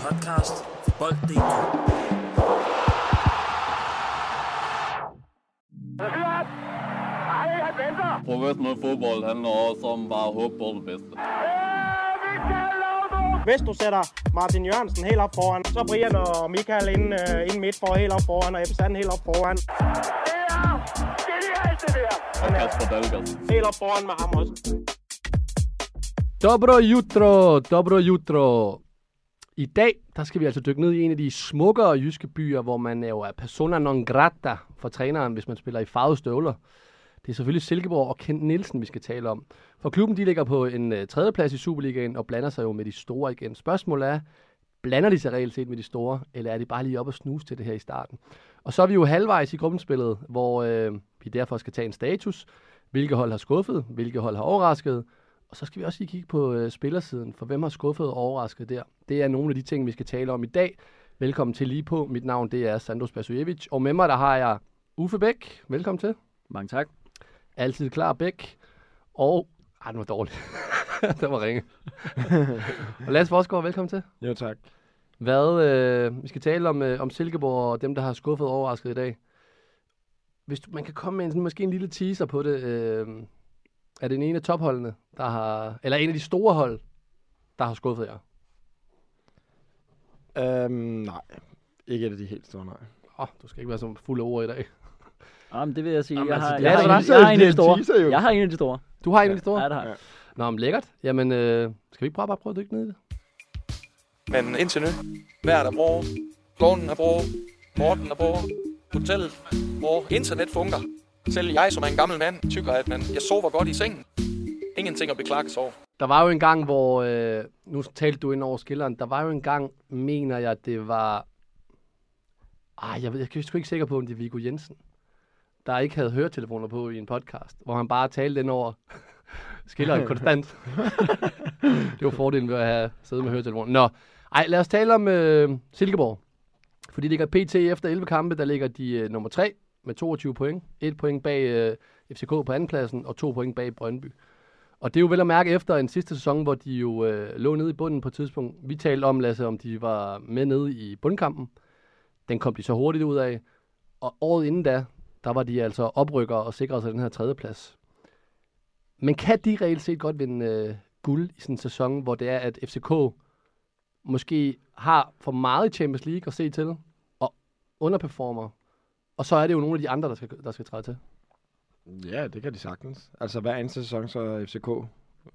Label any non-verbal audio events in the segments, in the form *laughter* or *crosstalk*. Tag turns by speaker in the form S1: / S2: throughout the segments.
S1: podcast for Bold.dk.
S2: Professionel fodbold handler også om bare at håbe på det bedste.
S3: Hvis du sætter Martin Jørgensen helt op foran, så Brian og Michael ind, uh, ind midt for helt op foran, og Ebbe Sand helt op foran.
S2: Og Kasper Dahlgaard.
S3: Helt op foran med ham også.
S4: Dobro jutro, dobro jutro. I dag, der skal vi altså dykke ned i en af de smukkere jyske byer, hvor man jo er persona non grata for træneren, hvis man spiller i farvede støvler. Det er selvfølgelig Silkeborg og Kent Nielsen, vi skal tale om. For klubben, de ligger på en uh, tredjeplads i Superligaen og blander sig jo med de store igen. Spørgsmålet er, blander de sig reelt set med de store, eller er de bare lige op og snuse til det her i starten? Og så er vi jo halvvejs i gruppenspillet, hvor øh, vi derfor skal tage en status. Hvilke hold har skuffet? Hvilke hold har overrasket? Og så skal vi også lige kigge på øh, spillersiden, for hvem har skuffet og overrasket der? Det er nogle af de ting, vi skal tale om i dag. Velkommen til lige på. Mit navn det er Sandros Basojevic, og med mig der har jeg Uffe Bæk. Velkommen til.
S5: Mange tak.
S4: Altid klar Bæk. Og... Ej, den var dårlig. *laughs* den var ringe. *laughs* og Lasse Forsgaard, velkommen til.
S6: Jo, tak.
S4: Hvad, øh, vi skal tale om, øh, om Silkeborg og dem, der har skuffet og overrasket i dag. Hvis du, man kan komme med en, sådan, måske en lille teaser på det. Øh, er det en ene af topholdene, der har, eller en af de store hold, der har skuffet jer?
S6: Øhm, nej. Ikke et af de helt store, nej.
S4: Åh, oh, du skal ikke være så fuld af ord i dag. *laughs*
S5: Jamen, det vil jeg sige.
S6: Jamen,
S5: jeg,
S6: altså,
S5: har, jeg, har, en, jeg har en af de store. Jeg har en af de store.
S4: Du har en af de store?
S5: Ja, det har jeg.
S4: Nå, men lækkert. Jamen, øh, skal vi ikke prøve bare prøve at dykke ned i det?
S7: Men indtil nu, vejret er bra, gården er bra, Morten er bra, hotellet bra, internet fungerer. Selv jeg, som er en gammel mand, tykker, at man, jeg sover godt i sengen. Ingenting at beklage sig over.
S4: Der var jo en gang, hvor... Øh, nu talte du ind over skilleren. Der var jo en gang, mener jeg, det var... Ej, jeg, ved, jeg er sgu ikke sikker på, om det er Viggo Jensen, der ikke havde høretelefoner på i en podcast, hvor han bare talte ind over *laughs* skilleren konstant. *laughs* det var fordelen ved at have siddet med høretelefoner. Nå, ej, lad os tale om øh, Silkeborg. For de ligger PT efter 11 kampe, der ligger de øh, nummer 3 med 22 point. Et point bag øh, FCK på andenpladsen, og to point bag Brøndby. Og det er jo vel at mærke efter en sidste sæson, hvor de jo øh, lå nede i bunden på et tidspunkt. Vi talte om, Lasse, om de var med nede i bundkampen. Den kom de så hurtigt ud af. Og året inden da, der var de altså oprykker og sikrede sig den her tredjeplads. Men kan de reelt set godt vinde øh, guld i sådan en sæson, hvor det er, at FCK måske har for meget i Champions League at se til, og underperformer, og så er det jo nogle af de andre, der skal, der skal træde til.
S6: Ja, det kan de sagtens. Altså hver eneste sæson, så er FCK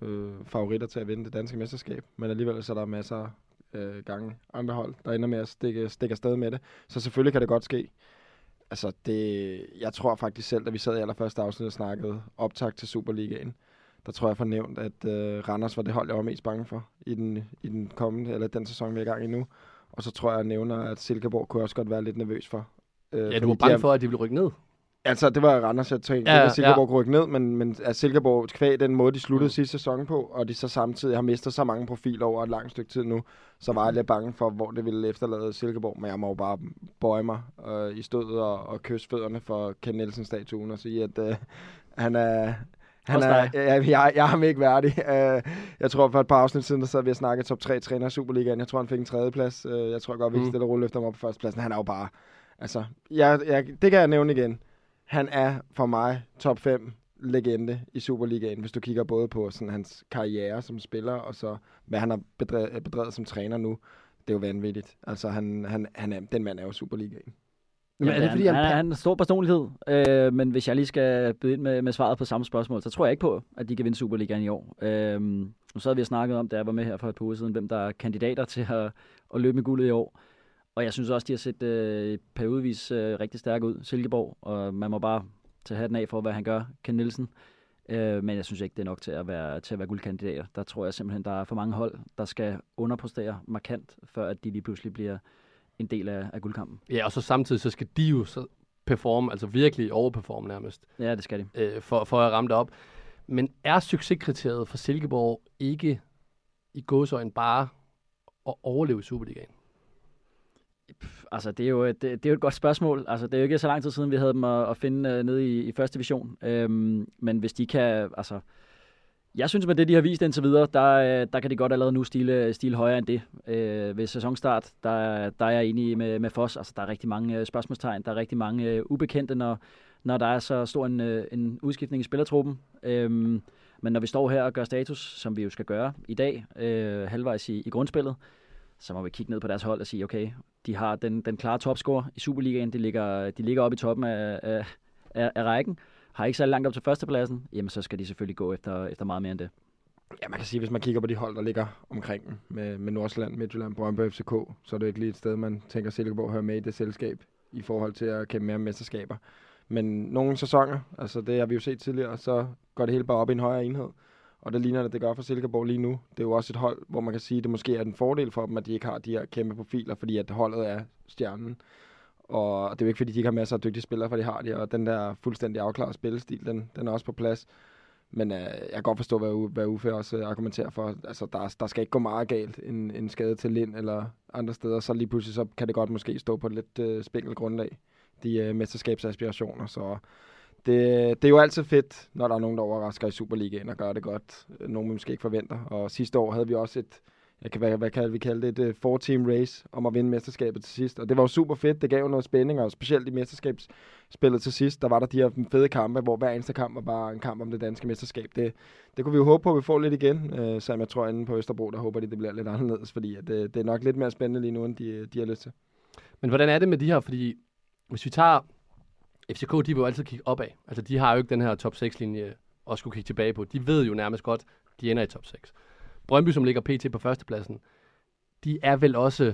S6: øh, favoritter til at vinde det danske mesterskab. Men alligevel så er der masser øh, gange andre hold, der ender med at stikke, stikke afsted med det. Så selvfølgelig kan det godt ske. Altså, det, jeg tror faktisk selv, da vi sad i allerførste afsnit og snakkede optag til Superligaen, der tror jeg fornævnt, at øh, Randers var det hold, jeg var mest bange for i den, i den kommende, eller den sæson, vi er i gang i nu. Og så tror jeg, jeg nævner, at Silkeborg kunne også godt være lidt nervøs for. Øh,
S4: Ja, du var
S6: de
S4: bange
S6: er-
S4: for, at de ville rykke ned.
S6: Altså, det var Randers, jeg tænkte,
S4: Ja,
S6: ja, at Silkeborg
S4: ja.
S6: ja. rykke ned, men, men at Silkeborg kvæg den måde, de sluttede
S4: Mm.
S6: sidste sæson på, og de så samtidig har mistet så mange profiler over et langt stykke tid nu, så var jeg lidt bange for, hvor det ville efterlade Silkeborg, men jeg må jo bare bøje mig øh, i stødet og, og kysse fødderne for Ken Nielsen-statuen og sige, at øh, han er... Han
S5: Også
S6: er,
S5: dig.
S6: jeg, jeg, er ham ikke værdig. Uh, jeg tror, for et par afsnit siden, der sad vi og snakkede top 3 træner i Superligaen. Jeg tror, han fik en tredjeplads. Uh, jeg tror godt, vi
S4: Mm.
S6: stille og roligt efter ham op på førstepladsen. Han er jo bare... Altså, jeg, jeg, det kan jeg nævne igen han er for mig top 5 legende i Superligaen, hvis du kigger både på sådan hans karriere som spiller, og så hvad han har bedrevet, bedrevet som træner nu. Det er jo vanvittigt. Altså, han, han, han er, den mand er jo Superligaen.
S4: Men er det, fordi han,
S5: han,
S4: han,
S5: er en stor personlighed, øh, men hvis jeg lige skal byde ind med, med svaret på samme spørgsmål, så tror jeg ikke på, at de kan vinde Superligaen i år. Øh, nu sad vi og snakket om, da jeg var med her for et par uger siden, hvem der er kandidater til at, at løbe med guldet i år. Og jeg synes også, de har set øh, periodevis øh, rigtig stærke ud, Silkeborg, og man må bare tage hatten af for, hvad han gør, Ken Nielsen. Øh, men jeg synes ikke, det er nok til at være, til at være guldkandidater. Der tror jeg simpelthen, der er for mange hold, der skal underpræstere markant, før at de lige pludselig bliver en del af, af guldkampen.
S4: ja, og så samtidig så skal de jo så performe, altså virkelig overperforme nærmest,
S5: Ja, det skal de.
S4: øh, for, for at ramme det op. Men er succeskriteriet for Silkeborg ikke i gåsøjne bare at overleve i Superligaen?
S5: Altså, det er, jo et, det, det er jo et godt spørgsmål. Altså, det er jo ikke så lang tid siden, vi havde dem at, at finde uh, nede i, i første division. Øhm, men hvis de kan, altså, Jeg synes, med det, de har vist indtil videre, der, øh, der kan de godt allerede nu stile, stile højere end det. Øh, ved sæsonstart, der, der er jeg enig med, med Foss. Altså, der er rigtig mange øh, spørgsmålstegn. Der er rigtig mange uh, ubekendte, når, når der er så stor en, uh, en udskiftning i spillertruppen. Øhm, men når vi står her og gør status, som vi jo skal gøre i dag, øh, halvvejs i, i grundspillet, så må vi kigge ned på deres hold og sige, okay, de har den, den klare topscore i Superligaen. De ligger, de ligger oppe i toppen af, af, af, af rækken har ikke så langt op til førstepladsen, jamen så skal de selvfølgelig gå efter, efter meget mere end det.
S6: Ja, man kan sige, hvis man kigger på de hold, der ligger omkring dem, med, med Nordsjælland, Midtjylland, Brøndby FCK, så er det ikke lige et sted, man tænker Silkeborg hører med i det selskab, i forhold til at kæmpe mere mesterskaber. Men nogle sæsoner, altså det har vi jo set tidligere, så går det hele bare op i en højere enhed. Og det ligner det, det gør for Silkeborg lige nu. Det er jo også et hold, hvor man kan sige, at det måske er en fordel for dem, at de ikke har de her kæmpe profiler, fordi at holdet er stjernen. Og det er jo ikke, fordi de ikke har masser af dygtige spillere, for de har det, og den der fuldstændig afklarede spillestil, den, den er også på plads. Men øh, jeg kan godt forstå, hvad, hvad Uffe også øh, argumenterer for. Altså, der, der skal ikke gå meget galt en, en skade til Lind eller andre steder. Så lige pludselig så kan det godt måske stå på et lidt øh, spinkelt grundlag, de øh, mesterskabsaspirationer. Så det, det er jo altid fedt, når der er nogen, der overrasker i Superligaen og gør det godt. Nogen vi måske ikke forventer. Og sidste år havde vi også et, jeg kan, hvad, hvad kan vi kalde det, et uh, four-team race om at vinde mesterskabet til sidst. Og det var jo super fedt, det gav jo noget spænding, og specielt i mesterskabsspillet til sidst, der var der de her fede kampe, hvor hver eneste kamp var bare en kamp om det danske mesterskab. Det, det kunne vi jo håbe på, at vi får lidt igen, øh, uh, som jeg tror inde på Østerbro, der håber de, det bliver lidt anderledes, fordi at, uh, det er nok lidt mere spændende lige nu, end de, de har lyst til.
S4: Men hvordan er det med de her, fordi hvis vi tager FCK, de vil jo altid kigge opad. Altså, de har jo ikke den her top 6-linje at skulle kigge tilbage på. De ved jo nærmest godt, de ender i top 6. Brøndby, som ligger pt. på førstepladsen, de er vel også...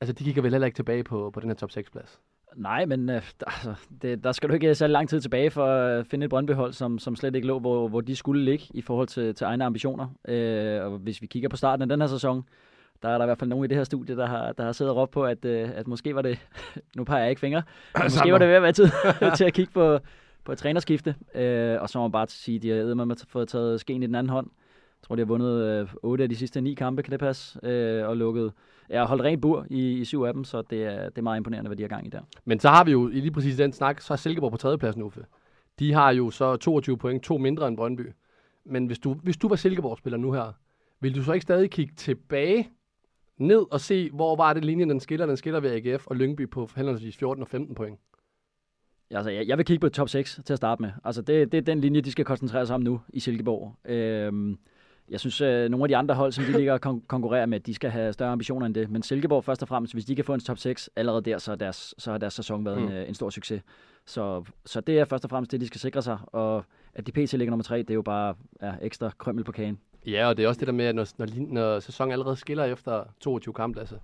S4: Altså, de kigger vel heller ikke tilbage på, på den her top 6-plads.
S5: Nej, men øh, altså, det, der skal du ikke så lang tid tilbage for at finde et Brøndby-hold, som, som slet ikke lå, hvor, hvor de skulle ligge i forhold til, til egne ambitioner. Øh, og hvis vi kigger på starten af den her sæson, der er der i hvert fald nogen i det her studie, der har, der har siddet og råbt på, at, øh, at måske var det, *laughs* nu peger jeg ikke fingre, *clears throat* men måske var det ved at være tid *laughs* til at kigge på, på et trænerskifte. Øh, og så må man bare sige, at de har med at få taget skeen i den anden hånd. Jeg tror, de har vundet øh, 8 af de sidste 9 kampe, kan det passe, øh, og lukket, ja, holdt rent bur i, i syv af dem, så det er, det er meget imponerende, hvad de har gang i der.
S4: Men så har vi jo i lige præcis den snak, så er Silkeborg på tredjepladsen, Uffe. De har jo så 22 point, to mindre end Brøndby. Men hvis du, hvis du var Silkeborg-spiller nu her, vil du så ikke stadig kigge tilbage ned og se, hvor var det linjen, den skiller? Den skiller ved AGF og Lyngby på henholdsvis 14 og 15 point.
S5: Altså, jeg, jeg vil kigge på top 6 til at starte med. Altså, det, det er den linje, de skal koncentrere sig om nu i Silkeborg. Øhm, jeg synes, øh, nogle af de andre hold, som de ligger og kon- konkurrerer med, de skal have større ambitioner end det. Men Silkeborg først og fremmest, hvis de kan få en top 6 allerede der, så har deres, så har deres sæson været mm. en, øh, en stor succes. Så, så det er først og fremmest det, de skal sikre sig. Og at de PC ligger nummer 3, det er jo bare ja, ekstra krømmel på kagen.
S4: Ja, og det er også det der med, at når, når, når sæsonen allerede skiller efter 22 kampe, altså,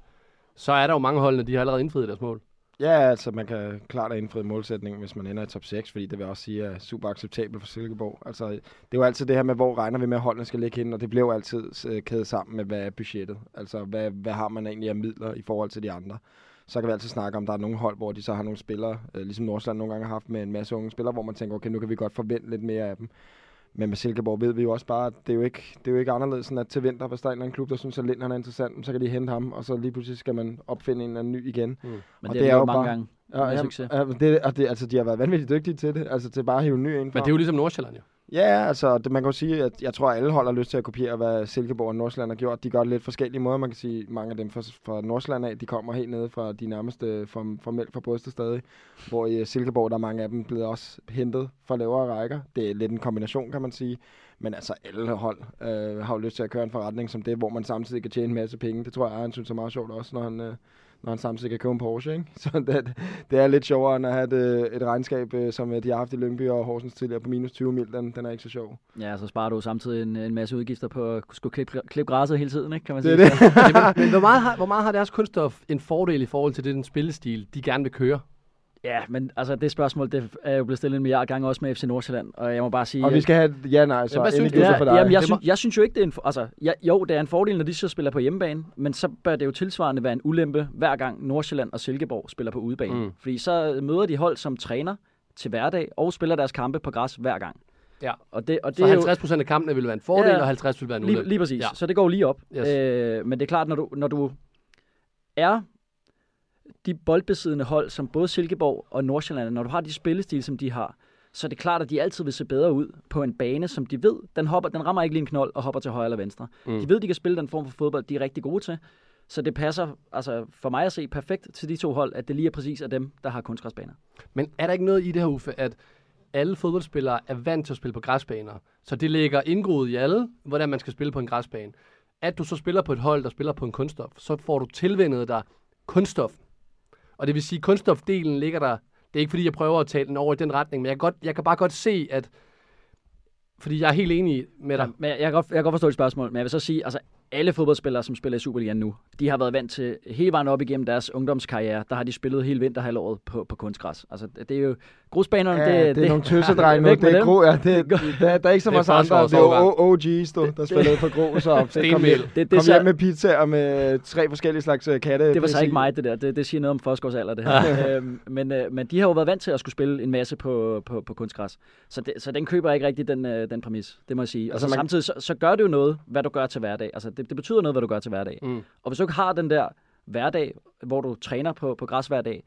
S4: så er der jo mange holdene, de har allerede indfriet deres mål.
S6: Ja, altså man kan klart have indfriet målsætningen, hvis man ender i top 6, fordi det vil også sige er super acceptabelt for Silkeborg. Altså, det er jo altid det her med, hvor regner vi med, at holdene skal ligge hen, og det bliver jo altid øh, kædet sammen med, hvad er budgettet. Altså, hvad, hvad har man egentlig af midler i forhold til de andre. Så kan vi altid snakke om, at der er nogle hold, hvor de så har nogle spillere, øh, ligesom Nordsjælland nogle gange har haft med en masse unge spillere, hvor man tænker, okay, nu kan vi godt forvente lidt mere af dem. Men med Silkeborg ved vi jo også bare, at det er jo ikke, det er jo ikke anderledes end at til vinter, hvis der er en klub, der synes, at Lind er interessant, så kan de hente ham, og så lige pludselig skal man opfinde en eller anden ny igen. Mm.
S5: Men og det, det er jo mange bare, gange.
S6: Ja, ja, succes. Ja, det, og det, altså, de har været vanvittigt dygtige til det, altså til bare at hive ny ind.
S4: Men det er jo ligesom Nordsjælland jo.
S6: Ja, altså det, man kan jo sige, at jeg tror, at alle holder lyst til at kopiere, hvad Silkeborg og Nordsjælland har gjort. De gør det lidt forskellige måder. Man kan sige, mange af dem fra, fra Nordsjælland af, de kommer helt nede fra de nærmeste formelt fra brystet stadig. Hvor i øh, Silkeborg, der er mange af dem blevet også hentet fra lavere rækker. Det er lidt en kombination, kan man sige. Men altså, alle hold øh, har jo lyst til at køre en forretning som det, hvor man samtidig kan tjene en masse penge. Det tror jeg, han synes er meget sjovt også, når han, øh, når han samtidig kan købe en Porsche. Ikke? *laughs* Så det, det er lidt sjovere, end at have et, øh, et regnskab, øh, som øh, de har haft i Lyngby og Horsens tidligere på minus 20 mil. Den, den er ikke så sjov.
S5: Ja, så sparer du samtidig en, en masse udgifter på at skulle klippe, klippe græsset hele tiden, ikke? kan man
S4: det
S5: sige.
S4: Det. men, men hvor, meget har, hvor meget har deres kunststof en fordel i forhold til det, den spillestil, de gerne vil køre?
S5: Ja, men altså det spørgsmål, det er jo blevet stillet en milliard gange også med FC Nordsjælland, og jeg må bare sige...
S6: Og vi skal have ja nej, så
S5: ja,
S6: synes
S5: du? Ja, for dig. Jamen, jeg, synes, jeg synes jo ikke, det er en... Altså, ja, jo, det er en fordel, når de så spiller på hjemmebane, men så bør det jo tilsvarende være en ulempe, hver gang Nordsjælland og Silkeborg spiller på udebane. Mm. Fordi så møder de hold, som træner til hverdag, og spiller deres kampe på græs hver gang.
S4: Ja, og det, og det så 50 procent af kampene vil være en fordel, ja, og 50 vil være en ulempe.
S5: Lige, lige præcis, ja. så det går lige op. Yes. Øh, men det er klart, når du, når du er de boldbesiddende hold, som både Silkeborg og Nordsjælland, når du har de spillestil, som de har, Så det er klart, at de altid vil se bedre ud på en bane, som de ved, den, hopper, den rammer ikke lige en knold og hopper til højre eller venstre.
S4: Mm.
S5: De ved, de kan spille den form for fodbold, de er rigtig gode til. Så det passer altså for mig at se perfekt til de to hold, at det lige er præcis af dem, der har kunstgræsbaner.
S4: Men er der ikke noget i det her, Uffe, at alle fodboldspillere er vant til at spille på græsbaner? Så det ligger indgroet i alle, hvordan man skal spille på en græsbane. At du så spiller på et hold, der spiller på en kunststof, så får du tilvendet dig kunststof. Og det vil sige, at kunststofdelen ligger der. Det er ikke fordi, jeg prøver at tale den over i den retning, men jeg kan, godt, jeg kan bare godt se, at... Fordi jeg er helt enig med dig.
S5: Ja, men jeg kan, godt, jeg kan godt forstå dit spørgsmål, men jeg vil så sige, altså alle fodboldspillere, som spiller i Superligaen nu, de har været vant til hele vejen op igennem deres ungdomskarriere, der har de spillet hele vinterhalvåret på, på kunstgræs. Altså det er jo grusbanerne,
S6: Ja,
S5: det,
S6: det, er nogle *laughs* tøsedrenge nu. Det
S5: med
S6: er gro, ja, det, der, der er ikke så
S4: Det
S6: meget andre. Det er OG's, du, der spillede for grus *laughs* og kom
S4: Stenmel.
S6: hjem,
S5: Det, det,
S6: kom
S5: så,
S6: hjem med pizza og med tre forskellige slags øh, katte.
S5: det var så ikke mig, det der. Det, det siger noget om Forsgaards alder, det her. *laughs* øhm, men, øh, men de har jo været vant til at skulle spille en masse på, på, på kunstgræs. Så, det, så den køber jeg ikke rigtig, den, øh, den præmis. Det må jeg sige. Og
S6: Altså,
S5: så
S6: man-
S5: samtidig, så, så gør det jo noget, hvad du gør til hverdag. Altså det, det betyder noget, hvad du gør til hverdag.
S4: Mm.
S5: Og hvis du ikke har den der hverdag, hvor du træner på, på græs hver dag,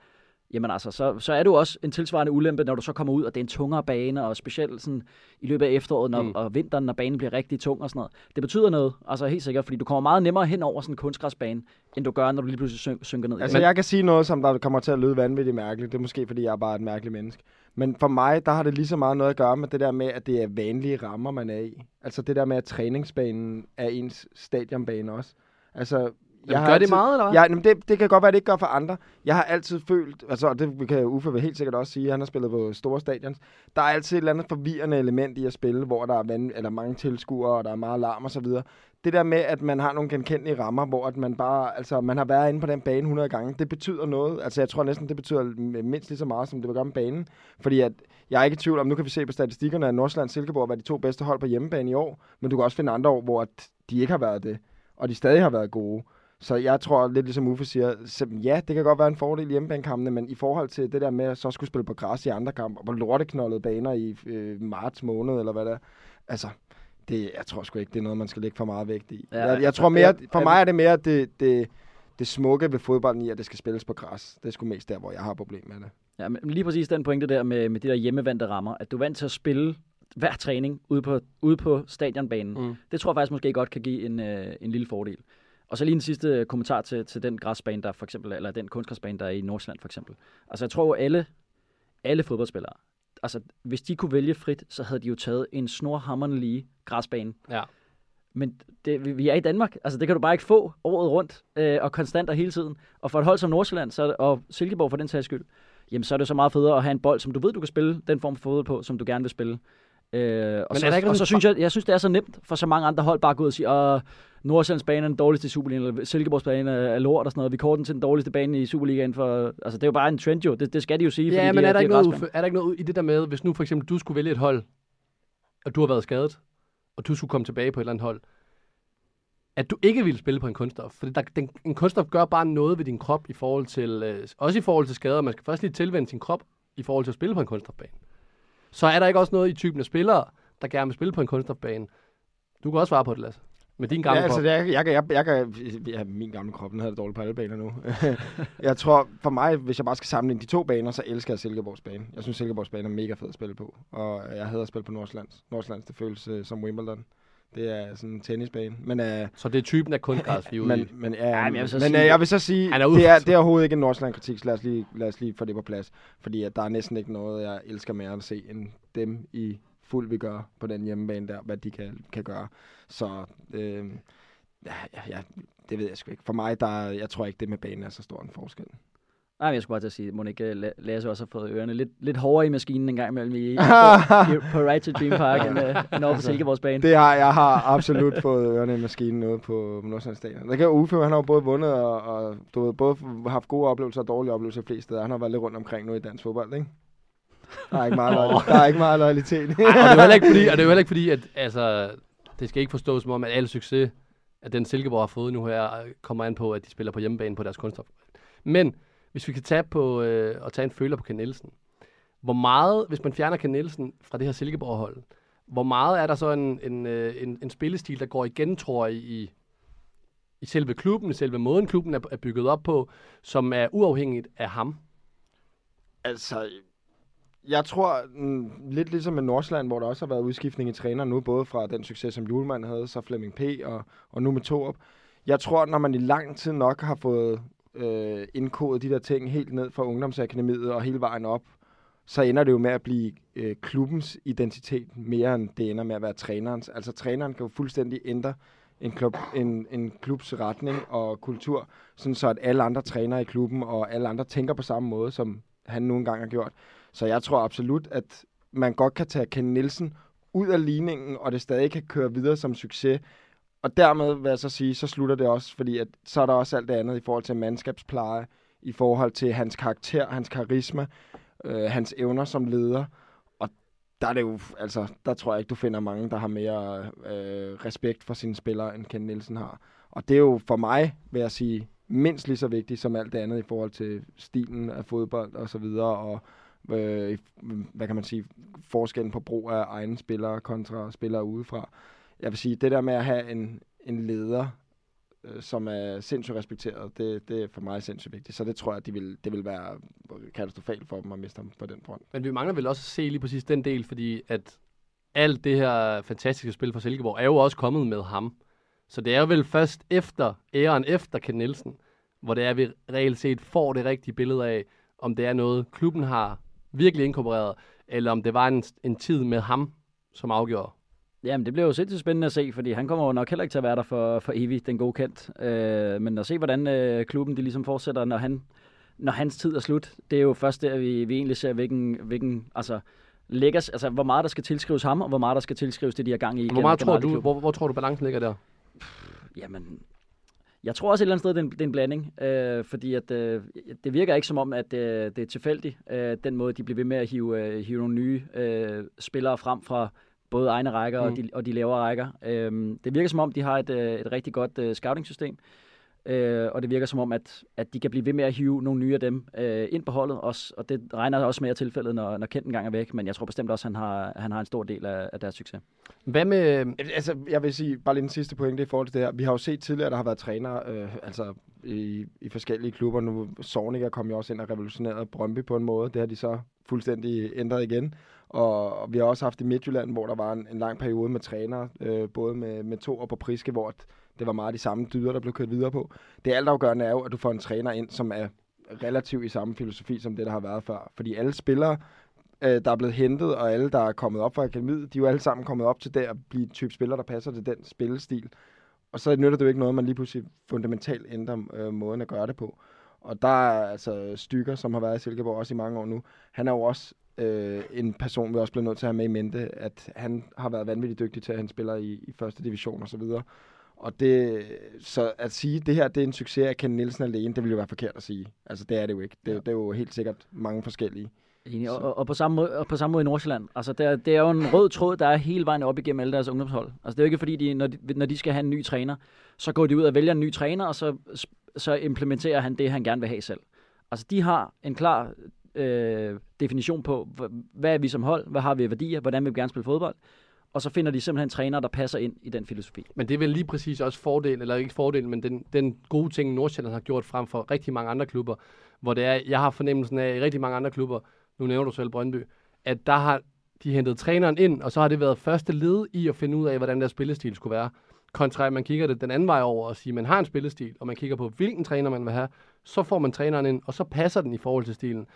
S5: jamen altså, så, så er jo også en tilsvarende ulempe, når du så kommer ud, og det er en tungere bane, og specielt sådan i løbet af efteråret når,
S4: Mm.
S5: og vinteren, når banen bliver rigtig tung og sådan noget. Det betyder noget, altså helt sikkert, fordi du kommer meget nemmere hen over sådan en kunstgræsbane, end du gør, når du lige pludselig syn- synker ned.
S6: Altså, jeg kan sige noget, som der kommer til at lyde vanvittigt mærkeligt. Det er måske, fordi jeg er bare et mærkeligt menneske. Men for mig, der har det lige så meget noget at gøre med det der med, at det er vanlige rammer, man er i. Altså det der med, at træningsbanen er ens stadionbane også. Altså,
S4: Jamen, gør det meget, eller hvad?
S6: Ja, men det, det kan godt være, det ikke gør for andre. Jeg har altid følt, altså og det kan Uffe helt sikkert også sige, han har spillet på store stadions. Der er altid et eller andet forvirrende element i at spille, hvor der er vand, eller mange tilskuere, og der er meget larm og så videre. Det der med, at man har nogle genkendelige rammer, hvor at man bare, altså man har været inde på den bane 100 gange, det betyder noget. Altså jeg tror næsten, det betyder mindst lige så meget, som det vil gøre med banen. Fordi at, jeg er ikke i tvivl om, nu kan vi se på statistikkerne, at Nordsjælland og Silkeborg været de to bedste hold på hjemmebane i år, men du kan også finde andre år, hvor at de ikke har været det, og de stadig har været gode. Så jeg tror lidt ligesom Uffe siger, så ja, det kan godt være en fordel i hjemmebandekampene, men i forhold til det der med at så skulle spille på græs i andre kampe, og på lorteknoldede baner i øh, marts måned, eller hvad det er, altså, det, jeg tror sgu ikke, det er noget, man skal lægge for meget vægt i.
S5: Ja,
S6: jeg, jeg tror mere, for mig er det mere det, det, det smukke ved fodbolden i, at det skal spilles på græs. Det er sgu mest der, hvor jeg har problem med det.
S5: Ja, men lige præcis den pointe der med, med de der hjemmevandte rammer, at du er vant til at spille hver træning ude på, ude på stadionbanen.
S4: Mm.
S5: Det tror jeg faktisk måske godt kan give en, øh, en lille fordel. Og så lige en sidste kommentar til, til den græsbane, der for eksempel, eller den kunstgræsbane, der er i Nordsjælland for eksempel. Altså jeg tror jo alle, alle fodboldspillere, altså hvis de kunne vælge frit, så havde de jo taget en snorhammerende lige græsbane.
S4: Ja.
S5: Men det, vi, er i Danmark, altså det kan du bare ikke få året rundt, øh, og konstant og hele tiden. Og for et hold som Nordsjælland, så, og Silkeborg for den sags skyld, jamen så er det så meget federe at have en bold, som du ved, du kan spille den form for fodbold på, som du gerne vil spille. Øh, og,
S4: er
S5: så,
S4: der ikke
S5: og så synes jeg, jeg synes, det er så nemt for så mange andre hold bare at gå ud og sige, at Nordsjællands bane er den dårligste i Superligaen, eller Silkeborgs bane er lort og sådan noget. Vi kårer den til den dårligste bane i Superligaen. For, altså, det er jo bare en trend jo. Det, det skal de jo sige.
S4: Ja,
S5: fordi
S4: men
S5: de
S4: er der,
S5: de
S4: ikke noget, er der ikke noget i det der med, hvis nu for eksempel du skulle vælge et hold, og du har været skadet, og du skulle komme tilbage på et eller andet hold, at du ikke ville spille på en kunststof. For der, den, en kunststof gør bare noget ved din krop, i forhold til, øh, også i forhold til skader. Man skal først lige tilvende sin krop i forhold til at spille på en kunststofbane. Så er der ikke også noget i typen af spillere, der gerne vil spille på en kunststofbane. Du kan også svare på det, Lasse. Med din gamle
S6: ja, altså,
S4: krop.
S6: er, jeg, jeg, jeg kan, ja, min gamle krop, den havde det dårligt på alle baner nu. *laughs* jeg tror, for mig, hvis jeg bare skal sammenligne de to baner, så elsker jeg Silkeborgs bane. Jeg synes, Silkeborgs bane er mega fed at spille på. Og jeg havde at spille på Nordslands. Nordslands, det føles uh, som Wimbledon. Det er sådan en tennisbane. Men, uh,
S4: Så det er typen af kunstgræs, *laughs* vi er ude i.
S6: men, men, ja,
S5: Ej, men jeg vil så
S6: men
S5: sige-
S6: øh, jeg vil så sige,
S4: er
S6: det, er, det er overhovedet ikke en Nordsjælland-kritik, så lad os, lige, lad os lige få det på plads. Fordi at der er næsten ikke noget, jeg elsker mere at se, end dem i fuld vi gør på den hjemmebane der, hvad de kan, kan gøre. Så øh, ja, ja, ja, det ved jeg sgu ikke. For mig, der, jeg tror ikke, det med banen er så stor en forskel.
S5: Nej, men jeg skulle bare til at sige, må ikke La- Lasse også har fået ørerne lidt, lidt hårdere i maskinen en gang imellem i, *laughs* i, på, i, på Right to Dream Park, end, uh, end over på Silkeborgs bane.
S6: Det har, jeg har absolut *laughs* fået ørerne i maskinen ude på Nordsjælland Stadion. Der kan Uffe, han har jo både vundet og, og du ved, både haft gode oplevelser og dårlige oplevelser flest steder. Han har været lidt rundt omkring nu i dansk fodbold, ikke? Der er ikke meget, loyal- der er ikke meget loyalitet.
S4: Ej, og det er jo heller ikke fordi, og det er jo heller ikke fordi, at altså, det skal ikke forstås som om, at al succes, at den Silkeborg har fået nu her, kommer an på, at de spiller på hjemmebane på deres kunststof. Men hvis vi kan tage på øh, og tage en føler på Ken Nielsen, hvor meget, hvis man fjerner Ken Nielsen fra det her Silkeborg-hold, hvor meget er der så en, en, øh, en, en spillestil, der går igen, tror jeg, i, i selve klubben, i selve måden klubben er, er bygget op på, som er uafhængigt af ham?
S6: altså, jeg tror, mm, lidt ligesom med Nordsjælland, hvor der også har været udskiftning i træner nu, både fra den succes, som Julemand havde, så Flemming P. og, og nu med Torup. Jeg tror, når man i lang tid nok har fået øh, indkodet de der ting helt ned fra ungdomsakademiet og hele vejen op, så ender det jo med at blive øh, klubbens identitet mere end det ender med at være trænerens. Altså træneren kan jo fuldstændig ændre en, klub, en, en klubs retning og kultur, sådan så at alle andre træner i klubben og alle andre tænker på samme måde, som han nu engang har gjort. Så jeg tror absolut, at man godt kan tage Ken Nielsen ud af ligningen, og det stadig kan køre videre som succes. Og dermed vil jeg så sige, så slutter det også, fordi at, så er der også alt det andet i forhold til mandskabspleje, i forhold til hans karakter, hans karisma, øh, hans evner som leder. Og der er det jo, altså, der tror jeg ikke, du finder mange, der har mere øh, respekt for sine spillere, end Ken Nielsen har. Og det er jo for mig, vil jeg sige, mindst lige så vigtigt som alt det andet i forhold til stilen af fodbold og så videre, og øh, hvad kan man sige, forskellen på brug af egne spillere kontra spillere udefra. Jeg vil sige, det der med at have en, en leder, øh, som er sindssygt respekteret, det, det er for mig sindssygt vigtigt. Så det tror jeg, de vil, det vil være katastrofalt for dem at miste ham på den front.
S4: Men vi mangler vel også at se lige præcis den del, fordi at alt det her fantastiske spil fra Silkeborg er jo også kommet med ham. Så det er jo vel først efter, æren efter Ken Nielsen, hvor det er, at vi reelt set får det rigtige billede af, om det er noget, klubben har virkelig inkorporeret, eller om det var en, en tid med ham, som afgjorde.
S5: Jamen, det bliver jo sindssygt spændende at se, fordi han kommer jo nok heller ikke til at være der for, for evigt, den gode kendt. Øh, men at se, hvordan øh, klubben de ligesom fortsætter, når, han, når hans tid er slut, det er jo først der, vi, vi egentlig ser, hvilken, hvilken altså, lægger, altså, hvor meget der skal tilskrives ham, og hvor meget der skal tilskrives det, de har gang i.
S4: Hvor, meget tror du, hvor, hvor tror du, balancen ligger der?
S5: Jamen, jeg tror også et eller andet sted, det er en, det er en blanding, øh, fordi at, øh, det virker ikke som om, at øh, det er tilfældigt, øh, den måde, de bliver ved med at hive, øh, hive nogle nye øh, spillere frem fra både egne rækker mm. og, de, og de lavere rækker. Øh, det virker som om, de har et, øh, et rigtig godt øh, scouting-system, øh, og det virker som om, at, at de kan blive ved med at hive nogle nye af dem øh, ind på holdet, også, og det regner også mere tilfældet, når, når Kent engang er væk, men jeg tror bestemt også, at han har, han har en stor del af, af deres succes.
S4: Hvad med...
S6: Altså, jeg vil sige, bare lige en sidste pointe i forhold til det her. Vi har jo set tidligere, at der har været trænere øh, altså, i, i forskellige klubber. Nu Sorniger kom jo også ind og revolutionerede Brøndby på en måde. Det har de så fuldstændig ændret igen. Og, og vi har også haft i Midtjylland, hvor der var en, en lang periode med trænere, øh, både med, med to og på Priske, hvor det var meget de samme dyder, der blev kørt videre på. Det altafgørende er jo, at du får en træner ind, som er relativt i samme filosofi, som det, der har været før. Fordi alle spillere, øh, der er blevet hentet, og alle, der er kommet op fra akademiet, de er jo alle sammen kommet op til det at blive type spiller, der passer til den spillestil. Og så nytter det jo ikke noget, at man lige pludselig fundamentalt ændrer øh, måden at gøre det på. Og der er altså Stykker, som har været i Silkeborg også i mange år nu. Han er jo også øh, en person, vi også bliver nødt til at have med i mente, at han har været vanvittigt dygtig til, at han spiller i, i første division og så videre. Og det, så at sige, at det her det er en succes af Ken Nielsen alene, det ville jo være forkert at sige. Altså, det er det jo ikke. Det, ja. det er jo helt sikkert mange forskellige.
S5: Enig. Og, og, på samme måde, og på samme måde i Nordsjælland. Altså, det er, det er jo en rød tråd, der er hele vejen op igennem alle deres ungdomshold. Altså, det er jo ikke fordi, de, når, de, når de skal have en ny træner, så går de ud og vælger en ny træner, og så, så implementerer han det, han gerne vil have selv. Altså, de har en klar øh, definition på, hvad er vi som hold, hvad har vi af værdier, hvordan vil vi gerne spille fodbold og så finder de simpelthen trænere, der passer ind i den filosofi.
S4: Men det er vel lige præcis også fordel, eller ikke fordel, men den, den gode ting, Nordsjælland har gjort frem for rigtig mange andre klubber, hvor det er, jeg har fornemmelsen af, i rigtig mange andre klubber, nu nævner du selv Brøndby, at der har de hentet træneren ind, og så har det været første led i at finde ud af, hvordan deres spillestil skulle være. Kontra at man kigger det den anden vej over og siger, at man har en spillestil, og man kigger på, hvilken træner man vil have, så får man træneren ind, og så passer den i forhold til stilen.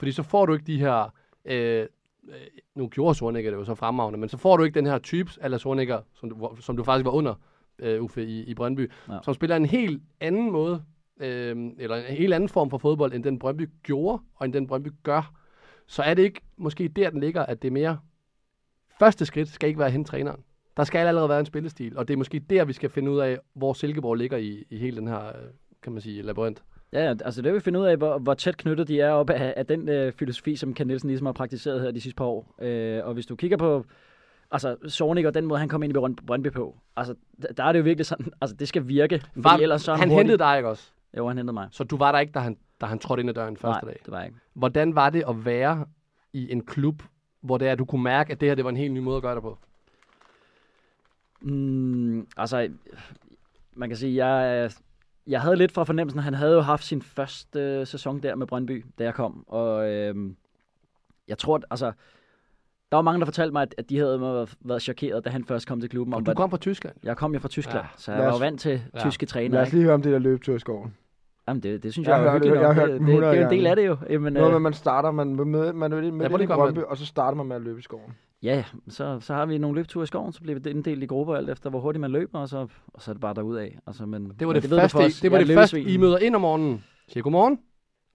S4: Fordi så får du ikke de her øh, øh, nu gjorde Sornikker det jo så fremragende, men så får du ikke den her type, eller Sornikker, som du, som du faktisk var under, øh, Uffe, i, i Brøndby, ja. som spiller en helt anden måde, øh, eller en helt anden form for fodbold, end den Brøndby gjorde, og end den Brøndby gør. Så er det ikke måske der, den ligger, at det er mere første skridt skal ikke være hente træneren. Der skal allerede være en spillestil, og det er måske der, vi skal finde ud af, hvor Silkeborg ligger i, i hele den her, øh, kan man sige, labyrint.
S5: Ja, altså det vil vi finde ud af, hvor, hvor tæt knyttet de er op af, af den øh, filosofi, som Ken Nielsen ligesom har praktiseret her de sidste par år. Øh, og hvis du kigger på, altså Zornig og den måde, han kom ind i Brøndby på, altså der er det jo virkelig sådan, altså det skal virke.
S4: Var, ellers så han, han hentede dig ikke også?
S5: Jo, han hentede mig.
S4: Så du var der ikke, da han, da han trådte ind ad døren første
S5: Nej,
S4: dag?
S5: det var ikke.
S4: Hvordan var det at være i en klub, hvor det er, at du kunne mærke, at det her det var en helt ny måde at gøre det på?
S5: Mm, altså, man kan sige, jeg jeg havde lidt fra fornemmelsen, at han havde jo haft sin første øh, sæson der med Brøndby, da jeg kom. Og øh, jeg tror, at, altså, der var mange, der fortalte mig, at, at de havde været, været chokeret, da han først kom til klubben. Om,
S4: Og du kom fra Tyskland.
S5: Jeg kom jo fra Tyskland,
S4: Ja.
S5: ja. så jeg
S6: Lad
S5: var
S6: os-
S5: jo vant til
S4: Ja.
S5: tyske
S6: Lad
S5: trænere.
S6: os
S5: ikke?
S6: lige høre om det der løbetur i skoven.
S5: Jamen, det, det synes
S6: Jeg
S5: jeg, er hyggeligt
S6: det- jeg har
S5: Det, det,
S6: den
S5: det, er jo
S6: 100
S5: en del af det jo. Jamen,
S6: Noget med,
S5: øh,
S6: man starter, man med, med, man er midt
S4: prøv
S6: i
S4: med
S6: Brøndby, og så starter man med at løbe i skoven.
S5: Ja, så, så har vi nogle løbeture i skoven, så bliver vi inddelt i grupper alt efter, hvor hurtigt man løber, og så, og så er det bare derudad. Altså, men,
S4: Det var
S5: men
S4: det, første,
S5: os.
S4: det, var
S5: Jeg
S4: det første. I møder ind om morgenen. Siger godmorgen.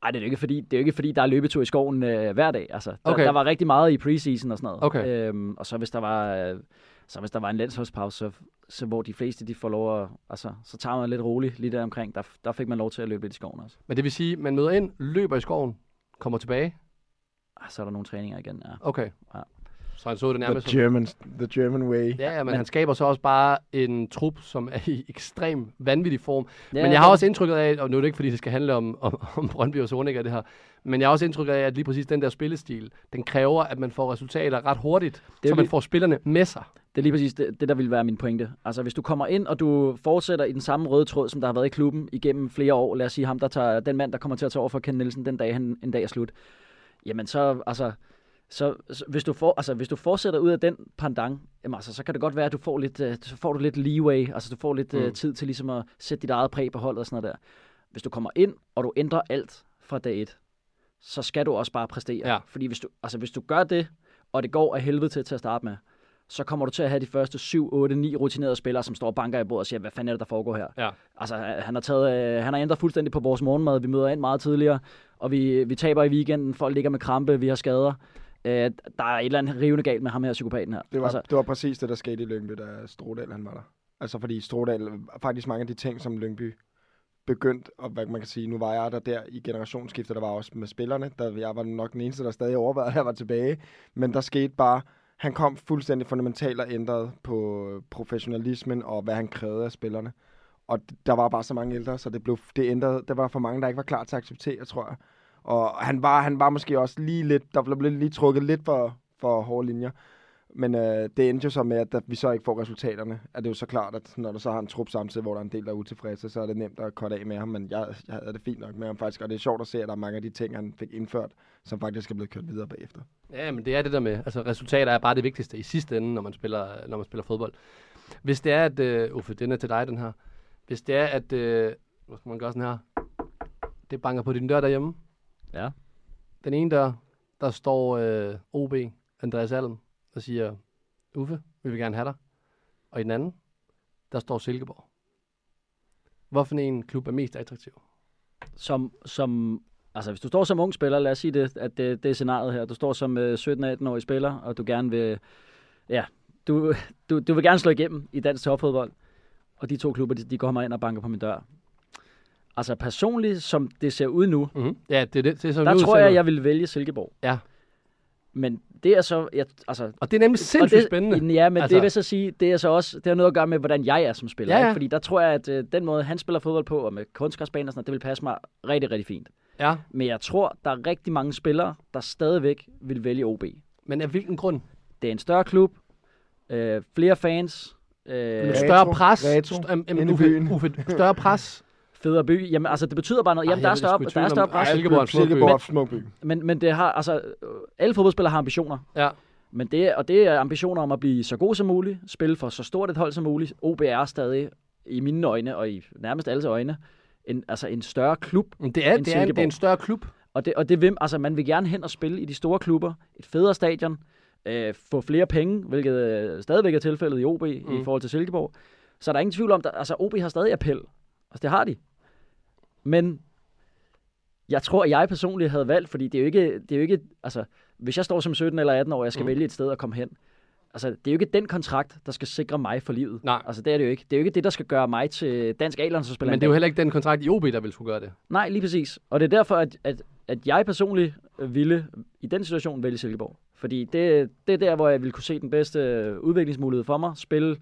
S5: Ej, det er jo ikke fordi, det er jo ikke fordi, der er løbetur i skoven øh, hver dag. Altså, der,
S4: Okay.
S5: der, var rigtig meget i preseason og sådan noget.
S4: Okay.
S5: Øhm, og så hvis der var, øh, så hvis der var en landsholdspause, så, så hvor de fleste de får lov at, altså, så tager man lidt roligt lige der omkring. Der, der fik man lov til at løbe lidt i skoven også.
S4: Men det vil sige, man møder ind, løber i skoven, kommer tilbage.
S5: Ah, så er der nogle træninger igen, ja.
S4: Okay.
S5: Ja.
S4: Så han så det nærmest.
S6: The German, the German way.
S4: Ja, ja, men,
S5: Men-
S4: han skaber så også bare en trup, som er i ekstrem vanvittig form.
S5: ja
S4: men jeg har
S5: det-
S4: også indtrykket af, og nu er det ikke, fordi det skal handle om, om, om Brøndby og Zorniger det her, men jeg har også indtrykket af, at lige præcis den der spillestil, den kræver, at man får resultater ret hurtigt,
S5: Det
S4: så man
S5: lige-
S4: får spillerne med sig.
S5: Det er lige præcis det, det, der vil være min pointe. Altså, hvis du kommer ind, og du fortsætter i den samme røde tråd, som der har været i klubben igennem flere år, lad os sige ham, der tager, den mand, der kommer til at tage over for Ken Nielsen den dag, han en dag er slut, jamen så, altså, så, så hvis, du for, altså, hvis du fortsætter ud af den pandang, jamen, altså, så kan det godt være, at du får lidt, øh, så får du lidt leeway, altså du får lidt mm.
S4: Mm.
S5: uh, tid til ligesom at sætte dit eget præg på holdet og sådan noget der. Hvis du kommer ind, og du ændrer alt fra dag et, så skal du også bare præstere.
S4: Ja.
S5: Fordi hvis du, altså, hvis du gør det, og det går af helvede til til at starte med, så kommer du til at have de første 7, 8, 9 rutinerede spillere, som står og banker i bordet og siger, hvad fanden er det, der foregår her?
S4: Ja.
S5: Altså, han har, taget, øh, han har ændret fuldstændig på vores morgenmad. Vi møder ind meget tidligere, og vi, vi taber i weekenden. Folk ligger med krampe, vi har skader. Øh, der er et eller andet rivende galt med ham her, psykopaten her.
S6: Det var,
S5: altså,
S6: det var præcis det, der skete i Lyngby, da Strodal han var der. Altså fordi Strodal, faktisk mange af de ting, som Lyngby begyndte, og hvad man kan sige, nu var jeg der der i generationsskiftet, der var også med spillerne, der jeg var nok den eneste, der stadig overvejede, at jeg var tilbage, men der skete bare, han kom fuldstændig fundamentalt og ændret på professionalismen og hvad han krævede af spillerne. Og der var bare så mange ældre, så det, blev, det ændrede, der var for mange, der ikke var klar til at acceptere, tror jeg. Og han var, han var måske også lige lidt, der blev lige trukket lidt for, for hårde linjer. Men øh, det endte jo så med, at, at vi så ikke får resultaterne. Er det jo så klart, at når du så har en trup samtidig, hvor der er en del, der er utilfredse, så er det nemt at korte af med ham. Men jeg, jeg havde det fint nok med ham faktisk, og det er sjovt at se, at der er mange af de ting, han fik indført, som faktisk er blevet kørt videre bagefter.
S4: Ja, men det er det der med, altså resultater er bare det vigtigste i sidste ende, når man spiller, når man spiller fodbold. Hvis det er, at, øh, Uffe, den er til dig, den her. Hvis det er, at, øh, hvad skal man gøre sådan her? Det banker på din dør derhjemme.
S5: Ja.
S4: Den ene dør, der står uh, OB, Andreas Alm, og siger, Uffe, vi vil gerne have dig. Og i den anden, der står Silkeborg. Hvorfor en klub er mest attraktiv?
S5: som, som, altså hvis du står som ung spiller, lad os sige det, at det, det er scenariet her. Du står som øh, 17-18-årig spiller, og du gerne vil, ja, du, du, du vil gerne slå igennem i dansk topfodbold. Og de to klubber, de, de kommer ind og banker på min dør. Altså personligt, som det ser ud nu,
S4: Mm-hmm. Ja, det er det. det er så
S5: der
S4: vi
S5: tror jeg, jeg vil vælge Silkeborg.
S4: Ja.
S5: Men det er så, jeg, altså,
S4: Og det er nemlig sindssygt
S5: det,
S4: spændende.
S5: Ja, men altså, det vil så sige, det er så også, det har noget at gøre med, hvordan jeg er som spiller.
S4: Ja, ja.
S5: Ikke? Fordi der tror jeg, at øh, den måde, han spiller fodbold på, og med kunstgræsbaner og sådan noget, det vil passe mig rigtig, rigtig fint.
S4: Ja,
S5: Men jeg tror, der er rigtig mange spillere, der stadigvæk vil vælge OB.
S4: men af hvilken grund?
S5: Det er en større klub, øh, flere fans, øh,
S6: Retro,
S4: større pres.
S6: retro,
S4: st-
S6: inde i
S4: Uffe. Uffe, større *laughs* pres.
S5: Federe by. Jamen, altså, det betyder bare noget. Jamen,
S4: Ej,
S5: der, er større, der er større pres.
S4: Silkeborg er en smuk by.
S6: Silkeborg er smuk by.
S5: Men, men det har, altså, øh, alle fodboldspillere har ambitioner.
S4: Ja.
S5: Men det, og det er ambitioner om at blive så god som muligt, spille for så stort et hold som muligt. OB er stadig, i mine øjne, og i nærmest alles øjne, en, altså en større klub.
S4: Men det er,
S5: End
S4: det, er, det er en
S5: Silkeborg.
S4: større klub.
S5: Og det, og det vil, altså, man vil gerne hen og spille i de store klubber, et federe stadion, øh, få flere penge, hvilket øh, stadigvæk er tilfældet i OB mm. i forhold til Silkeborg. Så der er ingen tvivl om, at altså, OB har stadig appel. Altså, det har de. Men jeg tror, at jeg personligt havde valgt, fordi det er jo ikke, det er jo ikke altså, hvis jeg står som 17 eller 18 år, og jeg skal
S4: Mm.
S5: vælge et sted at komme hen, altså, det er jo ikke den kontrakt, der skal sikre mig for livet.
S4: Nej.
S5: Altså, det er det jo ikke. Det er jo ikke det, der skal gøre mig til dansk A-landsholdsspiller.
S4: Men
S5: en
S4: det er jo heller ikke den kontrakt i OB, der vil skulle gøre det.
S5: Nej, lige præcis. Og det er derfor, at, at, at jeg personligt ville i den situation vælge Silkeborg. Fordi det, det er der, hvor jeg ville kunne se den bedste øh, udviklingsmulighed for mig. Spille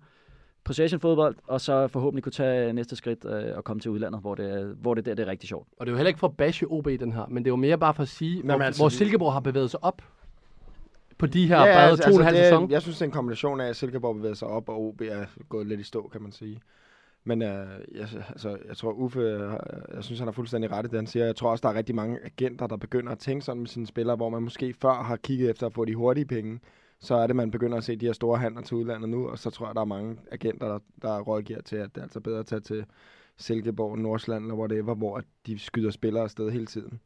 S5: possession fodbold, og så forhåbentlig kunne tage næste skridt øh, og komme til udlandet, hvor det, hvor det der det er rigtig sjovt.
S4: Og det er jo heller ikke for at bashe OB, den her, men det er jo mere bare for at sige,
S6: Nå,
S4: hvor,
S6: altså,
S4: hvor Silkeborg har bevæget sig op på de her ja, bare to og en halv
S6: er-
S4: sæson.
S6: Jeg synes, det er en kombination af, at Silkeborg bevæger sig op, og OB er gået lidt i stå, kan man sige. Men øh, jeg, altså, jeg tror, Uffe, øh, jeg synes, han har fuldstændig ret i det, han siger. Jeg tror også, der er rigtig mange agenter, der begynder at tænke sådan med sine spillere, hvor man måske før har kigget efter at få de hurtige penge. Så er det, man begynder at se de her store handler til udlandet nu, og så tror jeg, der er mange agenter, der, der rådgiver til, at det er altså bedre at tage til Silkeborg, Nordsjælland eller whatever, hvor de skyder spillere afsted hele tiden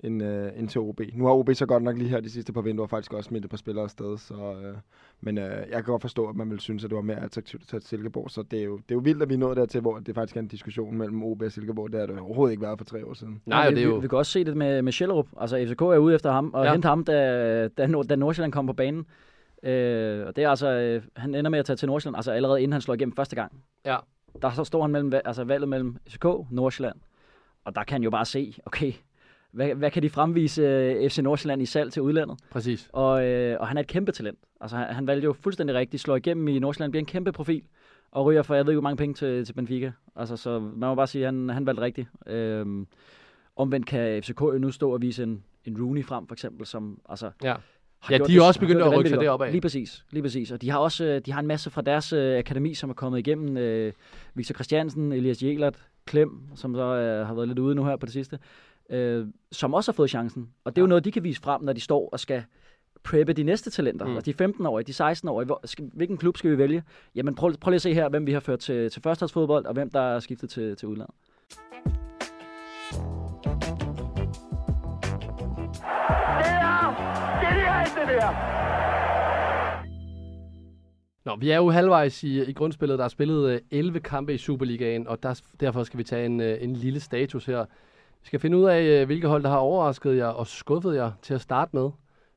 S6: end, øh, end til OB. Nu har OB så godt nok lige her de sidste par vinduer faktisk også smidt et par spillere afsted, så, øh, men øh, jeg kan godt forstå, at man vil synes, at det var mere attraktivt at tage til Silkeborg, så det er, jo, det er jo vildt, at vi er nået dertil, hvor det faktisk er en diskussion mellem OB og Silkeborg. Det har det overhovedet ikke været for tre år siden.
S4: Nej,
S5: vi,
S4: det er jo...
S5: vi, vi kan også se det med, med Schellerup. Altså, FCK er ude efter ham, og
S4: Ja.
S5: ja. hente ham, da, da, Nord- da Nordsjælland kom på banen. Øh, og det er altså, øh, han ender med at tage til Nordsjælland, altså allerede inden han slår igennem første gang.
S4: Ja.
S5: Der så står han mellem, altså valget mellem FCK og Nordsjælland. Og der kan han jo bare se, okay, hvad, hvad kan de fremvise øh, FC Nordsjælland i salg til udlandet?
S4: Præcis.
S5: Og, øh, og han er et kæmpe talent. Altså, han, han valgte jo fuldstændig rigtigt, slår igennem i Nordsjælland, bliver en kæmpe profil, og ryger for, jeg ved ikke, hvor mange penge til, til Benfica. Altså, så man må bare sige, at han, han valgte rigtigt. Øhm, omvendt kan FCK jo nu stå og vise en, en Rooney frem, for eksempel, som altså,
S4: Ja.
S5: Har
S4: Ja, de er også begyndt at rykke sig deropad.
S5: godt. Lige præcis, lige præcis. Og de har også øh, de har en masse fra deres øh, akademi, som er kommet igennem. Øh, Victor Christiansen, Elias Jelert, Klem, som så øh, har været lidt ude nu her på det sidste, øh, som også har fået chancen. Og det er jo noget, de kan vise frem, når de står og skal preppe de næste talenter.
S4: Mm.
S5: Og de 15-årige, de 16-årige. Hvor, skal, hvilken klub skal vi vælge? Jamen prøv, prøv lige at se her, hvem vi har ført til, til førsteholdsfodbold, og hvem der er skiftet til, til udlandet.
S4: Nå, vi er jo halvvejs i, i grundspillet. Der er spillet øh, 11 kampe i Superligaen, og der, derfor skal vi tage en, øh, en lille status her. Vi skal finde ud af, øh, hvilke hold, der har overrasket jer og skuffet jer til at starte med.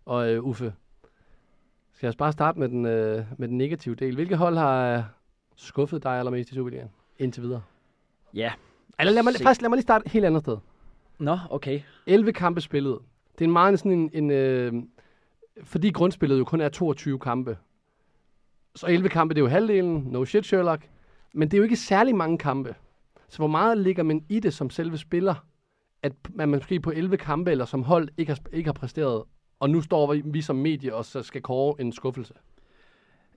S4: Og øh, Uffe, skal jeg bare starte med den, øh, med den negative del. Hvilke hold har øh, skuffet dig allermest i Superligaen indtil videre?
S5: Ja.
S4: Eller lad mig,
S5: Se.
S4: faktisk, lad mig lige starte et helt andet sted.
S5: Nå, okay.
S4: 11 kampe spillet. Det er en meget sådan en... en øh, fordi grundspillet jo kun er 22 kampe. Så 11 kampe, det er jo halvdelen. No shit, Sherlock. Men det er jo ikke særlig mange kampe. Så hvor meget ligger man i det som selve spiller, at man måske på 11 kampe eller som hold ikke har, ikke har præsteret, og nu står vi, som medie og så skal kåre en skuffelse.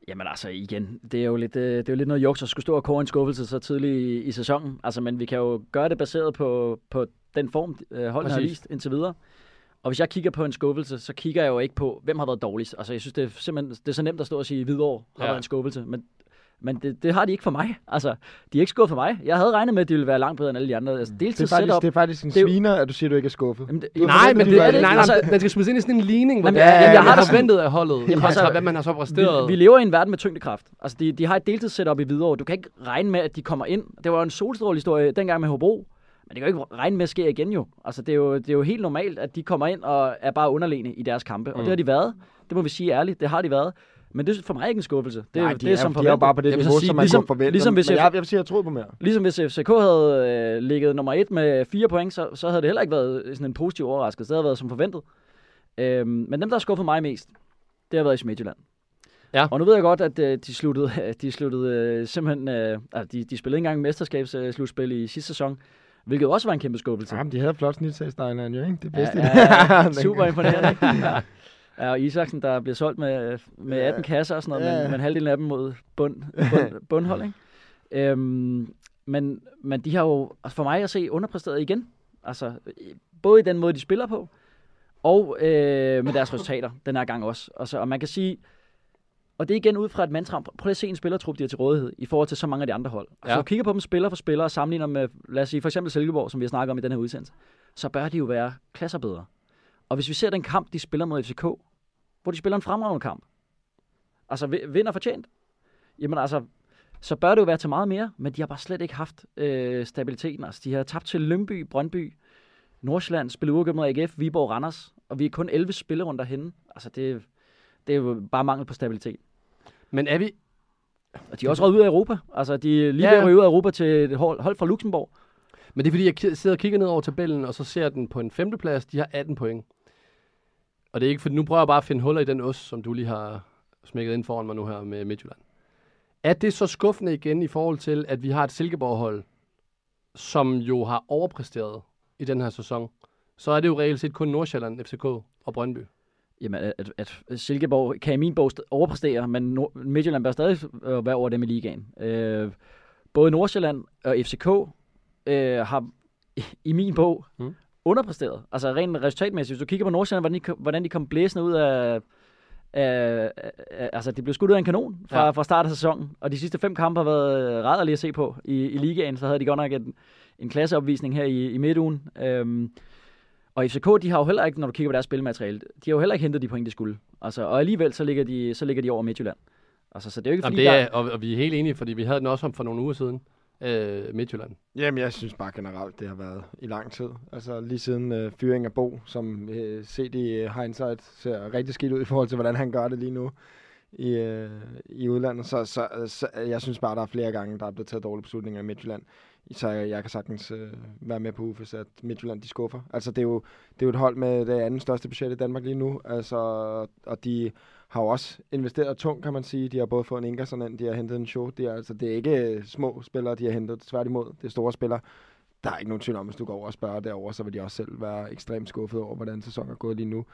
S5: Jamen altså igen, det er jo lidt, øh, det er jo lidt noget juks at skulle stå og kåre en skuffelse så tidligt i, i sæsonen. Altså, men vi kan jo gøre det baseret på, på den form, øh, holdene har vist indtil videre. Og hvis jeg kigger på en skuffelse, så kigger jeg jo ikke på, hvem har været dårligst. Altså, jeg synes, det er simpelthen det er så nemt at stå og sige, at Hvidovre har
S4: Ja.
S5: været en skuffelse. Men, men det, det, har de ikke for mig. Altså, de er ikke skuffet for mig. Jeg havde regnet med, at de ville være langt bedre end alle de andre. Altså,
S6: Det er, faktisk,
S5: setup.
S6: det er faktisk en
S5: Det er
S6: sviner, at du siger, at du ikke er skuffet.
S5: Jamen, det,
S6: Du
S4: Nej, men
S6: de
S4: det
S6: var
S4: er
S6: det.
S4: nej, nej,
S5: Altså-
S4: den skal smides ind i sådan en ligning, hvor
S5: Jamen,
S4: det
S5: jamen, jeg
S4: jeg
S5: har det
S4: forventet af holdet,
S5: Jamen, altså,
S4: hvad man har så præsteret.
S5: Vi, vi lever i en verden med tyngdekraft. Altså, de, de har et deltidssetup i Hvidovre. Du kan ikke regne med, at de kommer ind. Det var en solstrålehistorie dengang med Hobro. Men det kan jo ikke regne med at ske igen jo. Altså, det er jo, det er jo helt normalt, at de kommer ind og er bare underlegne i deres kampe. Og
S4: Mm.
S5: det har de været. Det må vi sige ærligt. Det har de været. Men det er for mig ikke en skuffelse. Det,
S6: Nej,
S5: det,
S6: de
S5: er,
S6: er,
S5: som
S6: de er bare på det
S4: Jeg vil
S6: niveau,
S4: sige,
S6: som man
S5: ligesom-
S6: kunne forvente.
S5: ligesom hvis
S6: men
S5: jeg-
S6: jeg, vil sige, at jeg troede på mere.
S5: Ligesom hvis FCK havde øh, ligget nummer et med fire point, så, så havde det heller ikke været sådan en positiv overraskelse. Det havde været som forventet. Øhm, men dem, der har skuffet mig mest, det har været i Midtjylland.
S4: Ja.
S5: Og nu ved jeg godt, at øh, de sluttede, *laughs* de sluttede øh, simpelthen... Øh, altså, de, de spillede ikke engang mesterskabsslutspil i sidste sæson, hvilket også var en kæmpe skuffelse.
S6: Jamen, de havde flot snitsagsteineren jo, ikke? Det bedste.
S5: Ja, ja, ja, *laughs* super imponerende. ikke? *laughs* Ja, og Isaksen, der bliver solgt med, med 18 kasser og sådan noget,
S6: Ja.
S5: men, men halvdelen af dem mod bund, bund, *laughs* bundhold, ikke? Øhm, men, men de har jo altså for mig at se underpræsteret igen. Altså, både i den måde, de spiller på, og øh, med deres resultater den her gang også. Altså, og man kan sige, og det er igen ud fra et mantra. Prøv lige at se en spillertrup, de har til rådighed, i forhold til så mange af de andre hold.
S4: Ja.
S5: ja. du kigger på dem spiller for spiller, og sammenligner med, lad os sige, for eksempel Silkeborg, som vi har snakket om i den her udsendelse, så bør de jo være klasser bedre. Og hvis vi ser den kamp, de spiller mod FCK, hvor de spiller en fremragende kamp, altså vi- vinder fortjent, jamen altså, så bør det jo være til meget mere, men de har bare slet ikke haft øh, stabiliteten. Altså, de har tabt til Lønby, Brøndby, Nordsjælland, spillet uafgjort mod AGF, Viborg, Randers, og vi er kun 11 spillerunder henne. Altså, det, det er jo bare mangel på stabilitet.
S4: Men er vi...
S5: Og de er også røget ud af Europa. Altså, de er lige
S4: Ja,
S5: ved ud af Europa til et hold, hold fra Luxembourg.
S4: Men det er fordi, jeg sidder og kigger ned over tabellen, og så ser den på en femteplads. De har 18 point. Og det er ikke, for nu prøver jeg bare at finde huller i den ost, som du lige har smækket ind foran mig nu her med Midtjylland. Er det så skuffende igen i forhold til, at vi har et Silkeborg-hold, som jo har overpræsteret i den her sæson? Så er det jo reelt set kun Nordsjælland, FCK og Brøndby.
S5: Jamen, at, at Silkeborg kan i min bog st- overpræstere, men Nord- Midtjylland bør stadig øh, være over dem i ligaen. Øh, både Nordsjælland og FCK øh, har i, min bog Mm. underpræsteret. Altså rent resultatmæssigt. Hvis du kigger på Nordsjælland, hvordan de, kom- hvordan de kom blæsende ud af... af, af altså, de blev skudt ud af en kanon fra,
S4: Ja.
S5: ja. fra start af sæsonen. Og de sidste fem kampe har været rædderlige at se på i, i ligaen. Så havde de godt nok en, en klasseopvisning her i, i midtugen. Øhm, og FCK, de har jo heller ikke, når du kigger på deres spilmateriale, de har jo heller ikke hentet de point, de skulle. Altså, og alligevel, så ligger de, så ligger de over Midtjylland. Altså, så det er jo ikke,
S4: Jamen,
S5: fordi
S4: det
S5: der...
S4: er, og, og vi er helt enige, fordi vi havde den også om for nogle uger siden. Øh, Midtjylland.
S6: Jamen, jeg synes bare generelt, det har været i lang tid. Altså lige siden øh, fyring af Bo, som øh, set i øh, hindsight ser rigtig skidt ud i forhold til, hvordan han gør det lige nu i, øh, i udlandet. Så, så, så jeg synes bare, der er flere gange, der er blevet taget dårlige beslutninger i Midtjylland. Så jeg, jeg kan sagtens øh, være med på Ufes, at Midtjylland de skuffer. Altså det er, jo, det er jo et hold med det anden største budget i Danmark lige nu. Altså, og de har jo også investeret tungt, kan man sige. De har både fået en Ingerson ind, de har hentet en show. De er, altså, det er ikke øh, små spillere, de har hentet. Tværtimod, det er store spillere. Der er ikke nogen tvivl om, hvis du går over og spørger derover, så vil de også selv være ekstremt skuffet over, hvordan sæsonen er gået lige nu.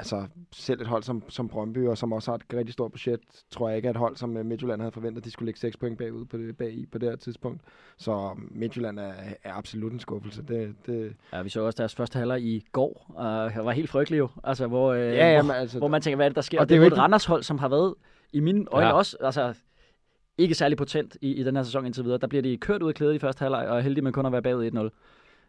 S6: Altså, selv et hold som, som Brøndby, og som også har et rigtig stort budget, tror jeg ikke er et hold, som øh, Midtjylland havde forventet, de skulle lægge 6 point bagud på det, bag i på det her tidspunkt. Så Midtjylland er, er absolut en skuffelse. Det, det,
S5: Ja, vi så også deres første halvleg i går, og det var helt frygtelig jo. Altså, hvor, øh,
S6: ja,
S5: hvor,
S6: jamen, altså,
S5: hvor man tænker, hvad er det, der sker?
S6: Og det er jo
S5: et
S6: ikke-
S5: Randers-hold, som har været i mine øjne
S4: ja.
S5: også, altså ikke særlig potent i, i den her sæson indtil videre. Der bliver de kørt ud af klædet i første halvleg, og er heldige med kun at være bagud 1-0.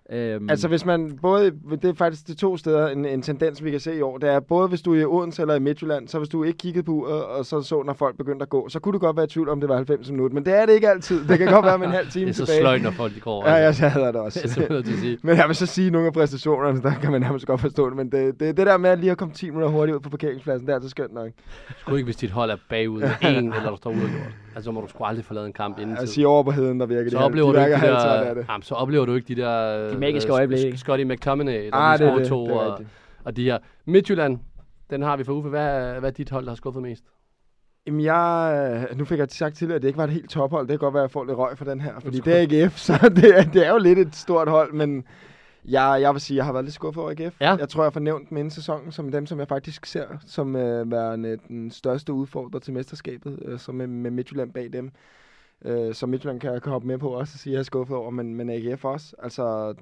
S5: Øhm,
S6: Altså hvis man både, det er faktisk de to steder, en, en tendens vi kan se i år, det er både hvis du er i Odense eller i Midtjylland, så hvis du ikke kiggede på uret, og så så, når folk begyndte at gå, så kunne du godt være i tvivl om, det var 90 minutter, men det er det ikke altid. Det kan godt være med en halv time *laughs*
S4: Det er så
S6: tilbage.
S4: sløjt, når folk de går.
S6: Ja,
S4: altså.
S6: jeg hader det *laughs*
S4: Det er
S6: også.
S4: nødt til at sige.
S6: Men jeg vil så sige, at nogle af præstationerne, der kan man nærmest godt forstå det, men det, det, det der med at lige at komme 10 minutter hurtigt ud på parkeringspladsen, det er altså skønt nok.
S4: Sgu ikke, hvis dit hold er bagud *laughs* en, eller der står uafgjort. Altså, så må du sgu aldrig forlade en kamp inden
S6: Jeg
S4: tid.
S6: siger over på heden, der virker
S4: Så
S6: de,
S4: oplever
S6: de
S4: du ikke de der,
S6: det.
S4: jamen, så oplever du ikke de der...
S5: De magiske
S4: øh,
S5: øjeblikke.
S4: Scotty McTominay, der
S6: Ah, det er det.
S4: to,
S6: det
S4: og, og de her. Midtjylland, den har vi for Uffe. Hvad, er- hvad er dit hold, der har skuffet mest?
S6: Jamen jeg, øh, nu fik jeg sagt tidligere, at det ikke var et helt tophold. Det kan godt være, at jeg får lidt røg for den her, fordi det er AGF, så *laughs* det er, det er jo lidt et stort hold, men jeg, jeg vil sige, at jeg har været lidt skuffet over AGF.
S4: Ja.
S6: Jeg tror, jeg får nævnt dem inden sæsonen som dem, som jeg faktisk ser som øh, værende den største udfordrer til mesterskabet, øh, som med, med Midtjylland bag dem. Øh, som Midtjylland kan, kan hoppe med på også og sige, at jeg er skuffet over, men, men AGF også. Altså,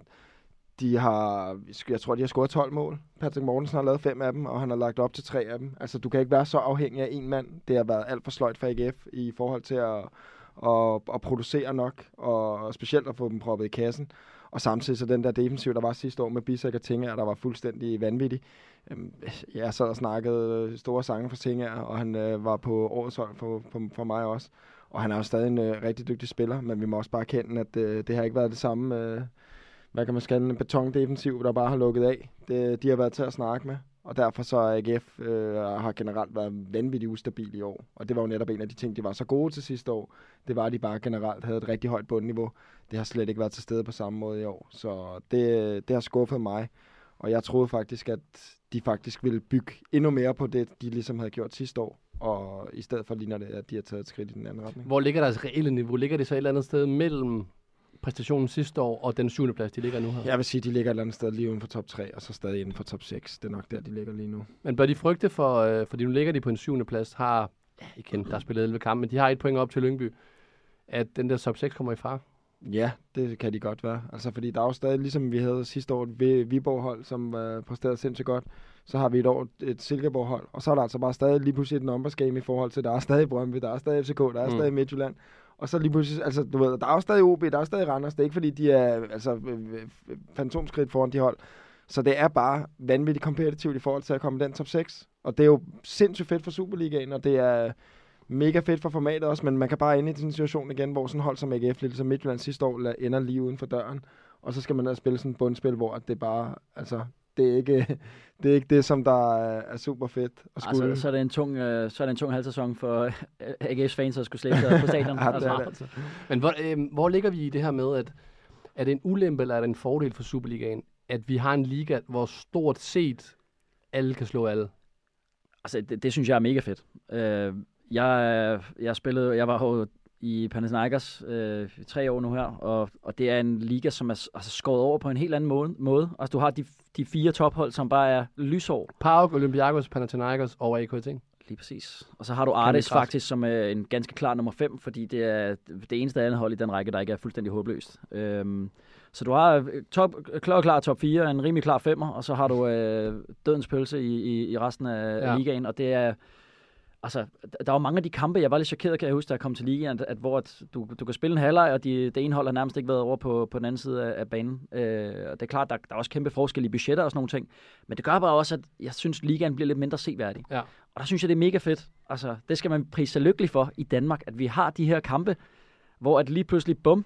S6: de har, jeg tror, de har scoret 12 mål. Patrick Mortensen har lavet fem af dem, og han har lagt op til tre af dem. Altså, du kan ikke være så afhængig af en mand. Det har været alt for sløjt for AGF i forhold til at, at, at producere nok, og specielt at få dem proppet i kassen. Og samtidig så den der defensiv, der var sidste år med Bissek og Tinger, der var fuldstændig vanvittig. Øhm, Jeg sad og snakkede øh, store sange for Tinger, og han øh, var på årets hold for, for, for mig også. Og han er jo stadig en øh, rigtig dygtig spiller, men vi må også bare erkende, at øh, det har ikke været det samme, øh, hvad kan man skalle en betondefensiv, der bare har lukket af. Det, de har været til at snakke med, og derfor så AGF øh, har generelt været vanvittigt ustabil i år. Og det var jo netop en af de ting, de var så gode til sidste år. Det var, at de bare generelt havde et rigtig højt bundniveau. Det har slet ikke været til stede på samme måde i år. Så det, det har skuffet mig. Og jeg troede faktisk, at de faktisk ville bygge endnu mere på det, de ligesom havde gjort sidste år. Og i stedet for ligner det, at de har taget et skridt i den anden retning.
S4: Hvor ligger deres reelle niveau? Ligger det så et eller andet sted mellem præstationen sidste år og den syvende plads, de ligger nu her?
S6: Jeg vil sige, de ligger et eller andet sted lige uden for top 3, og så stadig inden for top 6. Det er nok der, de ligger lige nu.
S4: Men bør de frygte for, øh, fordi nu ligger de på en syvende plads, har, igen, der er spillet 11 kampe, men de har et point op til Lyngby, at den der top 6 kommer i far.
S6: Ja, det kan de godt være. Altså, fordi der er jo stadig, ligesom vi havde sidste år, et Vi- Viborg-hold, som uh, præsterede sindssygt godt. Så har vi et år et Silkeborg-hold, og så er der altså bare stadig lige pludselig et numbers game i forhold til, der er stadig Brøndby, der er stadig FCK, der er
S4: mm.
S6: stadig Midtjylland. Og så lige pludselig, altså du ved, der er jo stadig OB, der er stadig Randers. Det er ikke fordi, de er altså, øh, øh, fantomskridt foran de hold. Så det er bare vanvittigt kompetitivt i forhold til at komme i den top 6. Og det er jo sindssygt fedt for Superligaen, og det er mega fedt for formatet også, men man kan bare ende i den situation igen, hvor sådan hold som AGF, lidt som Midtjylland sidste år, la- ender lige uden for døren. Og så skal man ned og spille sådan et bundspil, hvor det bare, altså, det er ikke *laughs* det, er ikke det som der er, er super fedt at skulle.
S5: Altså, så, er det en tung, øh, så er det en tung halvsæson for øh, AGF's fans at skulle slæbe sig på stadion. *laughs*
S6: Ja, det er
S5: altså,
S6: det.
S4: Men hvor, øh, hvor ligger vi i det her med, at er det en ulempe eller er det en fordel for Superligaen, at vi har en liga, hvor stort set alle kan slå alle?
S5: altså det, det, synes jeg er mega fedt. Øh, jeg, jeg spillede, jeg var jo i Panathinaikos øh, tre år nu her, og, og det er en liga, som er altså, skåret over på en helt anden måde. måde. Altså du har de, de fire tophold, som bare er lysår.
S4: PAOK, Olympiakos, Panathinaikos og AKT.
S5: lige præcis. Og så har du
S4: kraft.
S5: faktisk, som er en ganske klar nummer 5, fordi det er det eneste andet hold i den række, der ikke er fuldstændig håbløst. Øhm, så du har øh, top, klar, klar top 4, en rimelig klar femmer, og så har du øh, dødens pølse i, i, i resten af, ja. Ligaen, og det er... Altså, der var mange af de kampe, jeg var lidt chokeret, kan jeg huske, da jeg kom til ligaen, at, at hvor at du, du kan spille en halvleg, og de, det ene hold har nærmest ikke været over på, på den anden side af, af banen. Øh, og det er klart, der, der er også kæmpe forskel i budgetter og sådan nogle ting. Men det gør bare også, at jeg synes, ligaen bliver lidt mindre seværdig.
S4: Ja.
S5: Og der synes jeg, det er mega fedt. Altså, det skal man prise sig lykkelig for i Danmark, at vi har de her kampe, hvor at lige pludselig, bum,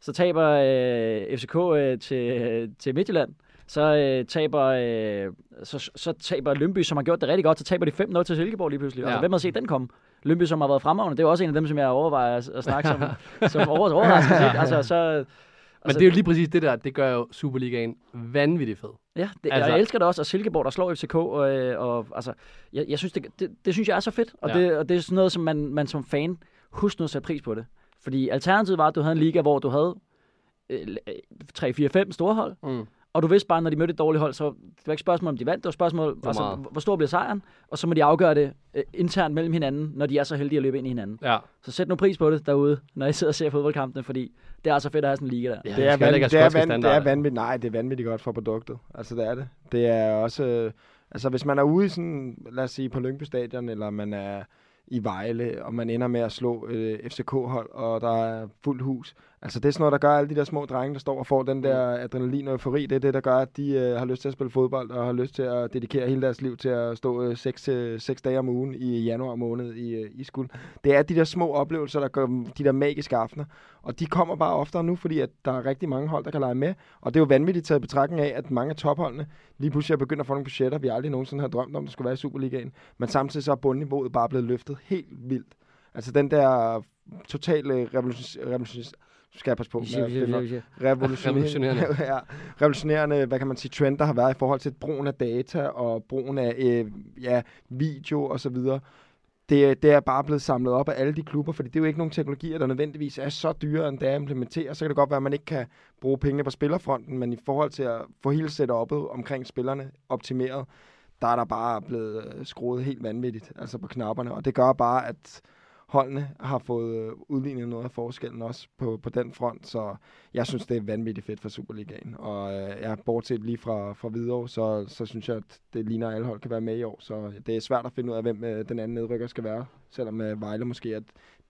S5: så taber øh, FCK øh, til, til Midtjylland. Så øh, taber øh, så, så taber Lønby, som har gjort det rigtig godt, så taber de 5-0 til Silkeborg lige pludselig. Ja. Altså, hvem har set den komme? Lønby, som har været fremragende, det er jo også en af dem, som jeg overvejer at, at snakke som, som over, overraskelse. ikke? Altså, så,
S4: Men det er jo lige præcis det der, det gør jo Superligaen vanvittigt fed.
S5: Ja, det, altså,
S4: Altså-
S5: jeg elsker det også, og Silkeborg, der slår FCK, og, øh, og altså, jeg, jeg synes, det, det, det, synes jeg er så fedt, og,
S4: Ja.
S5: det, og det er sådan noget, som man, man som fan, husk nu at sætte pris på det. Fordi alternativet var, at du havde en liga, hvor du havde øh, 3, 4, 5 store hold,
S4: Mm.
S5: Og du vidste bare, når de mødte et dårligt hold, så det var ikke et spørgsmål, om de vandt, det var et spørgsmål,
S4: Hvor
S5: altså,
S4: meget?
S5: hvor stor bliver sejren, og så må de afgøre det øh, internt mellem hinanden, når de er så heldige at løbe ind i hinanden.
S4: Ja.
S5: Så sæt nu pris på det derude, når I sidder og ser fodboldkampene, fordi det er altså fedt at have sådan en liga der.
S4: ja
S6: det, er vanvittigt, det, er
S4: skotske
S6: van, det er vanvittigt. Nej, det er vanvittigt godt for produktet. Altså, det er det. Det er også... Øh, altså, hvis man er ude i sådan, lad os sige, på Lyngby Stadion, eller man er i Vejle, og man ender med at slå øh, FCK-hold, og der er fuldt hus. Altså, det er sådan noget, der gør alle de der små drenge, der står og får den der adrenalin og eufori. Det er det, der gør, at de øh, har lyst til at spille fodbold, og har lyst til at dedikere hele deres liv til at stå øh, 6, øh, 6 dage om ugen i januar måned i, øh, i skuld. Det er de der små oplevelser, der gør de der magiske aftener. Og de kommer bare oftere nu, fordi at der er rigtig mange hold, der kan lege med. Og det er jo vanvittigt taget betragtning af, at mange af topholdene lige pludselig er begyndt at få nogle budgetter, vi aldrig nogensinde har drømt om, der skulle være i Superligaen. Men samtidig så er bundniveauet bare blevet løftet helt vildt. Altså den der totale revolution... revolution skal jeg passe på med revolutionerende, *laughs* ja, revolutionerende, hvad kan man sige, trend, der har været i forhold til brugen af data og brugen af øh, ja, video og så videre. Det, det er bare blevet samlet op af alle de klubber, fordi det er jo ikke nogle teknologier, der nødvendigvis er så dyre, end det er at implementere. Så kan det godt være, at man ikke kan bruge pengene på spillerfronten, men i forhold til at få hele setup'et omkring spillerne optimeret, der er der bare blevet øh, skruet helt vanvittigt altså på knapperne, og det gør bare, at holdene har fået øh, udlignet noget af forskellen også på, på den front, så jeg synes, det er vanvittigt fedt for Superligaen. Og øh, ja, bortset lige fra, fra Hvidovre, så, så synes jeg, at det ligner, at alle hold kan være med i år. Så det er svært at finde ud af, hvem øh, den anden nedrykker skal være. Selvom øh, Vejle måske er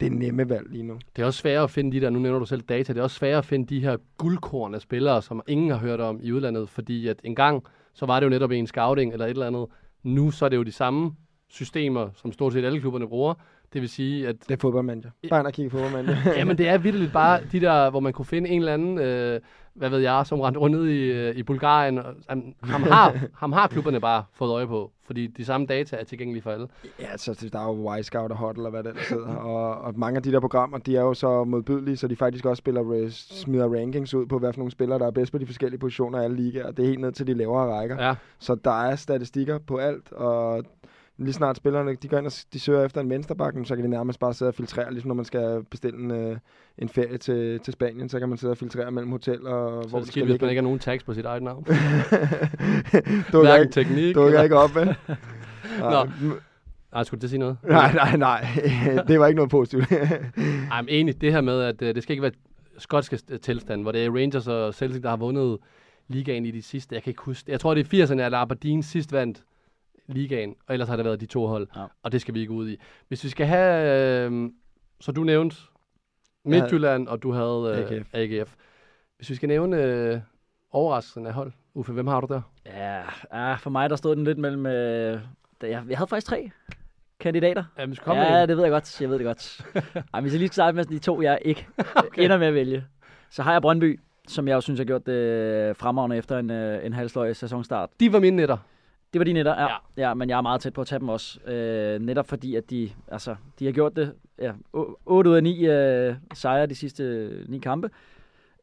S6: det er nemme valg lige nu.
S4: Det er også svært at finde de der, nu nævner du selv data, det er også svært at finde de her guldkorn af spillere, som ingen har hørt om i udlandet, fordi at engang, så var det jo netop en scouting eller et eller andet. Nu så er det jo de samme systemer, som stort set alle klubberne bruger. Det vil sige, at
S6: Det er fodboldmanager. Bare ind og kigge på fodboldmanager. *laughs*
S4: Jamen, det er virkelig bare de der, hvor man kunne finde en eller anden, øh, hvad ved jeg, som rendte rundt ned i, øh, i Bulgarien. Og, ham, ham, har, ham har klubberne bare fået øje på, fordi de samme data er tilgængelige for alle.
S6: Ja, så der er jo Y-Scout og Hot, eller hvad er, der hedder. Og, og mange af de der programmer, de er jo så modbydelige, så de faktisk også spiller, smider rankings ud på, hvad for nogle spillere, der er bedst på de forskellige positioner i alle ligaer. Det er helt ned til de lavere rækker.
S4: Ja,
S6: Så der er statistikker på alt, og lige snart spillerne, de går ind og de søger efter en venstreback, så kan de nærmest bare sidde og filtrere, ligesom når man skal bestille en, øh, en ferie til, til Spanien, så kan man sidde og filtrere mellem hotel og
S4: så
S6: hvor det
S4: det
S6: skal
S4: hvis man ikke har nogen tags på sit eget navn. *laughs*
S6: dukker ikke,
S4: teknik.
S6: dukker ikke op, med. *laughs*
S4: Nå. Nej, skulle du sige noget?
S6: Nej, nej, nej. *laughs* det var ikke noget positivt.
S4: Ej, men enig. Det her med, at øh, det skal ikke være skotske st- tilstand, hvor det er Rangers og Celtic, der har vundet ligaen i de sidste. Jeg kan ikke huske det. Jeg tror, det er 80'erne, at Aberdeen sidst vandt ligaen, og ellers har det været de to hold.
S5: Ja.
S4: Og det skal vi ikke ud i. Hvis vi skal have, øh, så du nævnte Midtjylland, og du havde øh,
S6: AGF.
S4: AGF. Hvis vi skal nævne øh, overraskelsen af hold, Uffe, hvem har du der?
S5: Ja, ja, for mig der stod den lidt mellem... Øh, jeg, jeg havde faktisk tre kandidater.
S4: Ja, skal komme
S5: ja, det ved jeg godt. Jeg ved det godt. *laughs* Ej, hvis jeg lige skal starte med de to, jeg ikke okay. ender med at vælge. Så har jeg Brøndby, som jeg jo synes har gjort det fremragende efter en, øh, en halvsløj sæsonstart.
S4: De var mine netter.
S5: Det var de netter, ja.
S4: Ja.
S5: ja. ja. men jeg er meget tæt på at tage dem også. Øh, netop fordi, at de, altså, de har gjort det ja, 8 ud af 9 øh, sejre de sidste 9 kampe.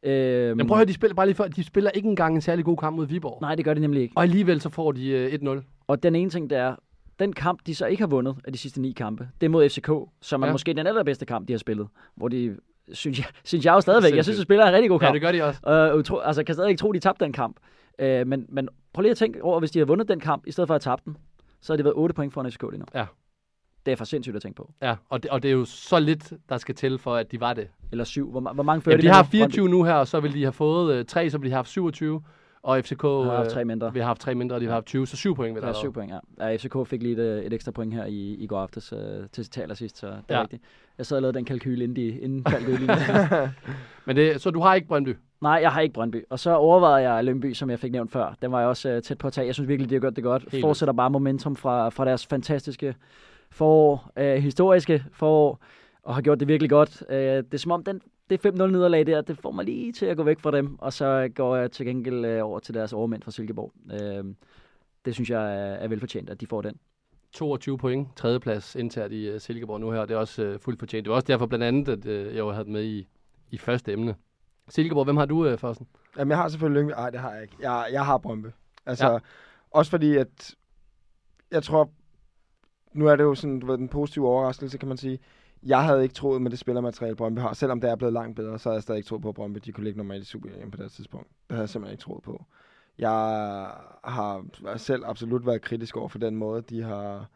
S5: Øh,
S4: Men prøv at høre, de spiller bare lige før, de spiller ikke engang en særlig god kamp mod Viborg.
S5: Nej, det gør de nemlig ikke.
S4: Og alligevel så får de øh, 1-0.
S5: Og den ene ting, det er, den kamp, de så ikke har vundet af de sidste ni kampe, det er mod FCK, som er
S4: Ja.
S5: måske den allerbedste kamp, de har spillet. Hvor de, synes jeg, synes jeg jo stadigvæk, jeg synes, de spiller en rigtig god
S4: Ja,
S5: kamp.
S4: det gør de også.
S5: Og utro, altså, kan stadig ikke tro, de tabte den kamp. Øh, men, men prøv lige at tænke over, hvis de havde vundet den kamp, i stedet for at tabe den, så havde det været 8 point foran FCK lige nu.
S4: Ja.
S5: Det er for sindssygt at tænke på.
S4: Ja, og det, og det er jo så lidt, der skal til for, at de var det.
S5: Eller syv. Hvor, hvor mange fører
S4: Ja, de
S5: med
S4: har
S5: nu?
S4: 24 nu her, og så vil de have fået øh, tre, så vil de have haft 27. Og FCK
S5: Har haft
S4: øh,
S5: tre mindre.
S4: vi har haft tre mindre, og de har haft 20, så syv point der
S5: Ja, syv point, ja. ja. FCK fik lige et, et ekstra point her i, i går aftes øh, til, til allersidst, så det er
S4: Ja.
S5: rigtigt. Jeg sad og lavede den kalkyl, inden, de, inden Falk udlignede. *laughs*
S4: Men det, så du har ikke Brøndby?
S5: Nej, jeg har ikke Brøndby. Og så overvejede jeg Lønby, som jeg fik nævnt før. Den var jeg også øh, tæt på at tage. Jeg synes virkelig, de har gjort det godt.
S4: Helt
S5: Fortsætter bare momentum fra, fra deres fantastiske forår, øh, historiske forår, og har gjort det virkelig godt. Øh, det er som om, den, det 5-0 nederlag der, det får mig lige til at gå væk fra dem, og så går jeg til gengæld øh, over til deres overmænd fra Silkeborg. Øh, det synes jeg er, er velfortjent, at de får den.
S4: 22 point, tredjeplads internt i uh, Silkeborg nu her, og det er også uh, fuldt fortjent. Det var også derfor blandt andet, at uh, jeg jo havde med i, i første emne. Silkeborg, hvem har du, uh, Fossen?
S6: Jamen, jeg har selvfølgelig Lyngby. Nej, det har jeg ikke. Jeg, jeg har Brøndby. Altså,
S4: ja.
S6: også fordi, at jeg tror, nu er det jo sådan, du ved, den positive overraskelse, kan man sige. Jeg havde ikke troet med det spillermateriale, Brøndby har. Selvom det er blevet langt bedre, så havde jeg stadig ikke troet på, at Brøndby de kunne ligge normalt i Superligaen på det tidspunkt. Det havde jeg simpelthen ikke troet på. Jeg har selv absolut været kritisk over for den måde, de har,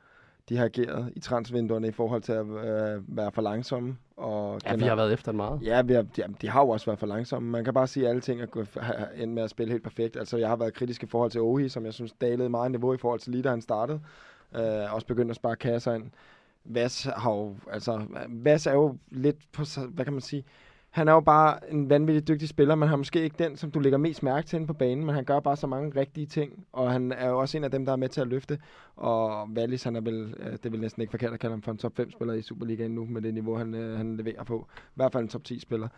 S6: de har ageret i transvinduerne i forhold til at øh, være for langsomme. Og
S4: Ja, vi har været efter meget.
S6: Ja, vi har, de, de har jo også været for langsomme. Man kan bare sige, at alle ting er endt med at spille helt perfekt. Altså, jeg har været kritisk i forhold til Ohi, som jeg synes dalede meget niveau i forhold til lige da han startede. Øh, også begyndt at spare kasser ind. Vas har jo, altså, Vas er jo lidt på, hvad kan man sige, han er jo bare en vanvittig dygtig spiller, men han er måske ikke den, som du lægger mest mærke til på banen, men han gør bare så mange rigtige ting, og han er jo også en af dem, der er med til at løfte. Og Wallis, han er vel, øh, det er vel næsten ikke forkert at kalde ham for en top 5 spiller i Superligaen nu, med det niveau, han, øh, han leverer på. I hvert fald en top 10 spiller.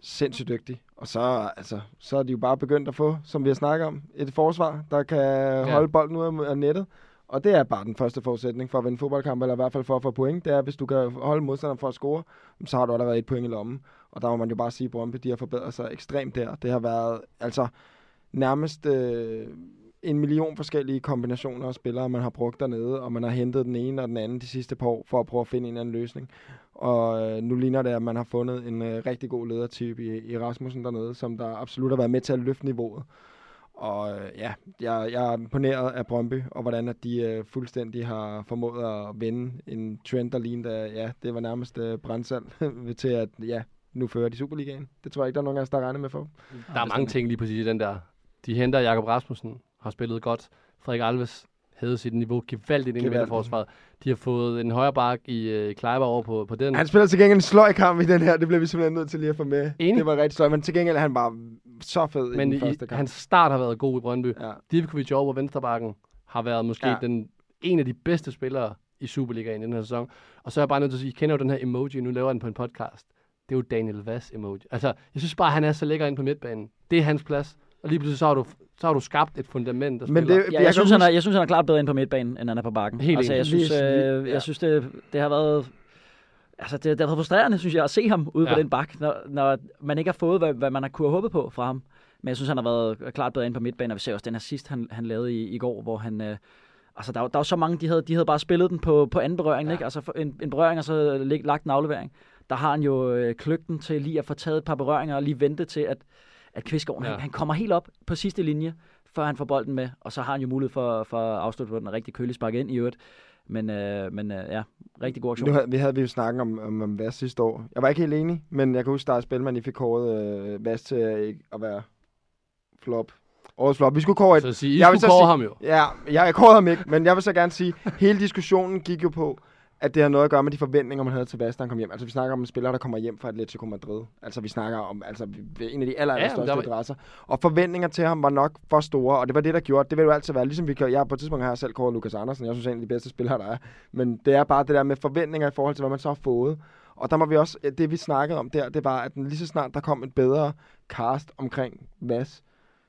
S6: Sindssygt dygtig. Og så, altså, så er de jo bare begyndt at få, som vi har snakket om, et forsvar, der kan ja. holde bolden ud af nettet. Og det er bare den første forudsætning for at vinde fodboldkamp, eller i hvert fald for at få point. Det er, hvis du kan holde modstanderen for at score, så har du allerede et point i lommen. Og der må man jo bare sige, at Brøndby de har forbedret sig ekstremt der. Det har været altså nærmest øh, en million forskellige kombinationer af spillere, man har brugt dernede, og man har hentet den ene og den anden de sidste par år for at prøve at finde en eller anden løsning. Og øh, nu ligner det, at man har fundet en øh, rigtig god ledertype i, i Rasmussen dernede, som der absolut har været med til at løfte niveauet. Og øh, ja, jeg, jeg er imponeret af Brøndby, og hvordan at de øh, fuldstændig har formået at vinde en trend, der lignede, ja, det var nærmest øh, brændsand *laughs* til, at ja, nu fører de Superligaen. Det tror jeg ikke, der er nogen af os, der regner med for.
S4: Der er mange ting lige præcis i den der. De henter Jakob Rasmussen, har spillet godt. Frederik Alves havde sit niveau gevaldigt ind i midterforsvaret. De har fået en højre bak i øh, Kleiber over på, på den.
S6: Han spiller til gengæld en sløj kamp i den her, det bliver vi simpelthen nødt til lige at få med.
S4: Enig.
S6: Det var rigtig sløj, men til gengæld er han bare så fed
S4: Men
S6: i
S4: i,
S6: den første kamp.
S4: hans start har været god i Brøndby.
S6: Ja.
S4: Divkovic over på venstrebakken har været måske ja. Den, en af de bedste spillere i Superligaen i den her sæson. Og så er jeg bare nødt til at sige, I kender jo den her emoji, nu laver jeg den på en podcast. Det er jo Daniel Vass emoji. Altså, jeg synes bare, han er så lækker inde på midtbanen. Det er hans plads. Og lige pludselig så har du, så har du skabt et fundament, der
S6: Men det,
S5: Ja,
S6: jeg,
S5: jeg, synes, han er, jeg synes, han er klart bedre ind på midtbanen, end han er på bakken.
S4: Helt
S5: altså, jeg synes, øh,
S6: ja.
S5: jeg synes det, det har været... Altså, det, det har været frustrerende, synes jeg, at se ham ude ja. På den bak, når, når man ikke har fået, hvad, hvad man har kunne håbet på fra ham. Men jeg synes, han har været klart bedre ind på midtbanen, og vi ser også den assist, han, han lavede i, i går, hvor han... Øh, altså, der, var- der var så mange, de havde, de havde bare spillet den på, på anden berøring, ja. ikke? Altså, en, en berøring, og så lagt en aflevering. Der har han jo øh, kløgten til lige at få taget et par berøringer, og lige vente til, at, at Kvistgaard, ja. Han, han kommer helt op på sidste linje, før han får bolden med, og så har han jo mulighed for, for at afslutte på den rigtig kølig spark ind i øvrigt. Men, øh, men øh, ja, rigtig god aktion.
S6: nu havde, vi havde vi jo snakket om, om, om Vas sidste år. Jeg var ikke helt enig, men jeg kan huske, der er Spilman, I fik kåret øh, Vas til at, ikke at være flop. Årets flop. Vi skulle kåre et
S4: så at sige, I
S6: Jeg
S4: skulle
S6: så
S4: kåre ham jo.
S6: Ja, jeg, jeg kårede ham ikke, men jeg vil så gerne sige, hele diskussionen gik jo på, at det har noget at gøre med de forventninger, man havde til Vas, da han kom hjem. Altså, vi snakker om en spiller, der kommer hjem fra Atletico Madrid. Altså, vi snakker om altså, en af de aller, aller
S4: Ja,
S6: største
S4: var-
S6: adresser. Og forventninger til ham var nok for store, og det var det, der gjorde. Det vil jo altid være, ligesom vi kan, jeg på et tidspunkt har jeg selv kåret Lukas Andersen. Jeg synes, han er en af de bedste spillere, der er. Men det er bare det der med forventninger i forhold til, hvad man så har fået. Og der må vi også, det vi snakkede om der, det var, at lige så snart der kom et bedre cast omkring Vas,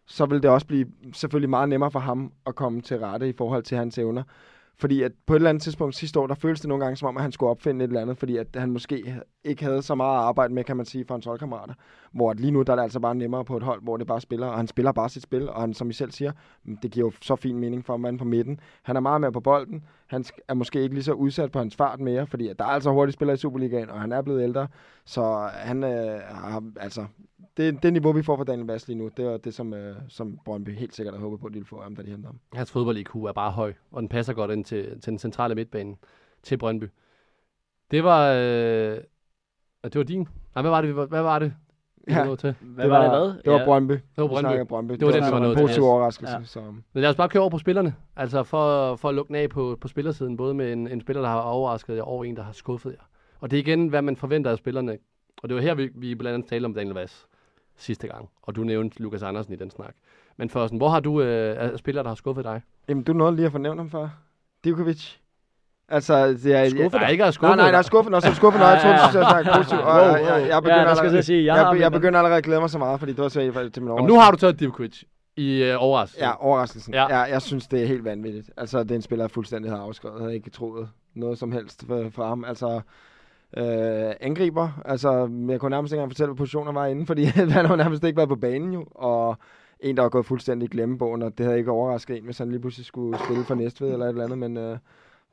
S6: så vil det også blive selvfølgelig meget nemmere for ham at komme til rette i forhold til hans evner. Fordi at på et eller andet tidspunkt sidste år, der føltes det nogle gange som om, at han skulle opfinde et eller andet, fordi at han måske ikke havde så meget at arbejde med, kan man sige, for hans holdkammerater. Hvor at lige nu, der er det altså bare nemmere på et hold, hvor det bare spiller, og han spiller bare sit spil, og han, som I selv siger, mm, det giver jo så fin mening for manden på midten. Han er meget mere på bolden, han er måske ikke lige så udsat på hans fart mere, fordi at der er altså hurtige spillere i Superligaen, og han er blevet ældre, så han øh, har, altså, det, det niveau, vi får fra Daniel Vass lige nu, det er det, som, øh, som Brøndby helt sikkert havde håbet på, at de ville få ham, da de hentede ham.
S4: Hans fodbold-IQ er bare høj, og den passer godt ind til, til den centrale midtbane. til Brøndby. Det var... Øh, det var din. Nej, hvad var det? var- Hvad var det? var
S6: Ja.
S4: nået til?
S5: Hvad var det hvad?
S6: Det var Brøndby.
S4: Det var Brøndby.
S6: Brøndby.
S4: Det var den, vi var
S6: en positiv
S4: Yes.
S6: overraskelse.
S5: Ja.
S6: Så.
S4: Men lad os bare køre over på spillerne. Altså for, for at lukke den af på, på spillersiden. Både med en, en spiller, der har overrasket jer, og en, der har skuffet jer. Og det er igen, hvad man forventer af spillerne. Og det var her, vi, vi blandt andet talte om Daniel Vass sidste gang. Og du nævnte Lukas Andersen i den snak. Men Førsten, hvor har du øh, spillere, der har skuffet dig?
S6: Jamen, du nåede lige at fornævne ham før. Divkovic. Altså, det er...
S4: Skuffet dig? Ikke at
S6: Nej, nej, der er skuffet. Nå, så er skuffet. Nå, jeg troede, du skulle snakke positivt. Og jeg, jeg, jeg, begynder
S5: Ja, jeg
S6: allerede,
S5: sige, jeg
S6: jeg,
S5: har
S6: jeg, jeg begynder allerede at glæde mig så meget, fordi det var så til min overraskelse.
S4: nu har du taget Divkovic i øh, overraskelse.
S6: Ja, overraskelsen.
S4: Ja.
S6: Ja. Jeg, jeg synes, det er helt vanvittigt. Altså, det er en spiller, jeg fuldstændig havde afskrevet. Jeg havde ikke troet noget som helst fra ham. Altså, øh, angriber. Altså, jeg kunne nærmest ikke engang fortælle, hvad positioner var inde, fordi *laughs* han har nærmest ikke været på banen jo. Og en, der var gået fuldstændig i glemmebogen, og det havde ikke overrasket en, hvis han lige pludselig skulle spille for Næstved eller et eller andet, men øh,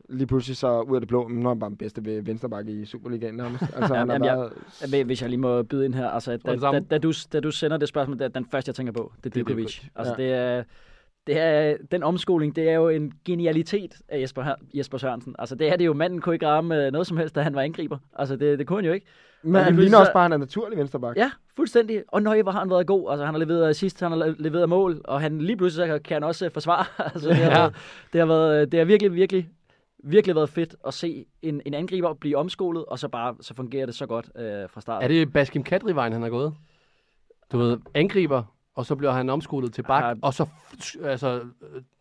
S6: lige pludselig så ud af det blå, men nu er han bare den bedste ved venstrebakke i Superligaen nærmest. *laughs* Altså, han har
S5: Jamen, jeg-
S6: været...
S5: Men Hvis jeg lige må byde ind her, altså, da, da, da, du, da du sender det spørgsmål, det er den første, jeg tænker på, det er. Divkovic. Altså,
S6: Ja.
S5: det er, det er, den omskoling, det er jo en genialitet af Jesper, Jesper Sørensen. Altså, det er det jo, manden kunne ikke ramme øh, noget som helst, da han var angriber. Altså, det, det kunne han jo ikke.
S6: Men
S5: lige
S6: han ligner også
S5: så-
S6: bare, han er naturlig venstreback.
S5: Ja, fuldstændig. Og nøje, hvor har han været god. Altså, han har leveret assist, han har le- leveret mål, og han lige pludselig så kan han også øh, forsvare. *laughs* altså, det, har
S4: Ja.
S5: været, det, har været, øh, det har virkelig, virkelig, virkelig været fedt at se en, en angriber blive omskolet, og så bare så fungerer det så godt øh, fra start.
S4: Er det Baskim Kadri-vejen, han har gået? Du ved, angriber, og så bliver han omskolet til bak, og så altså,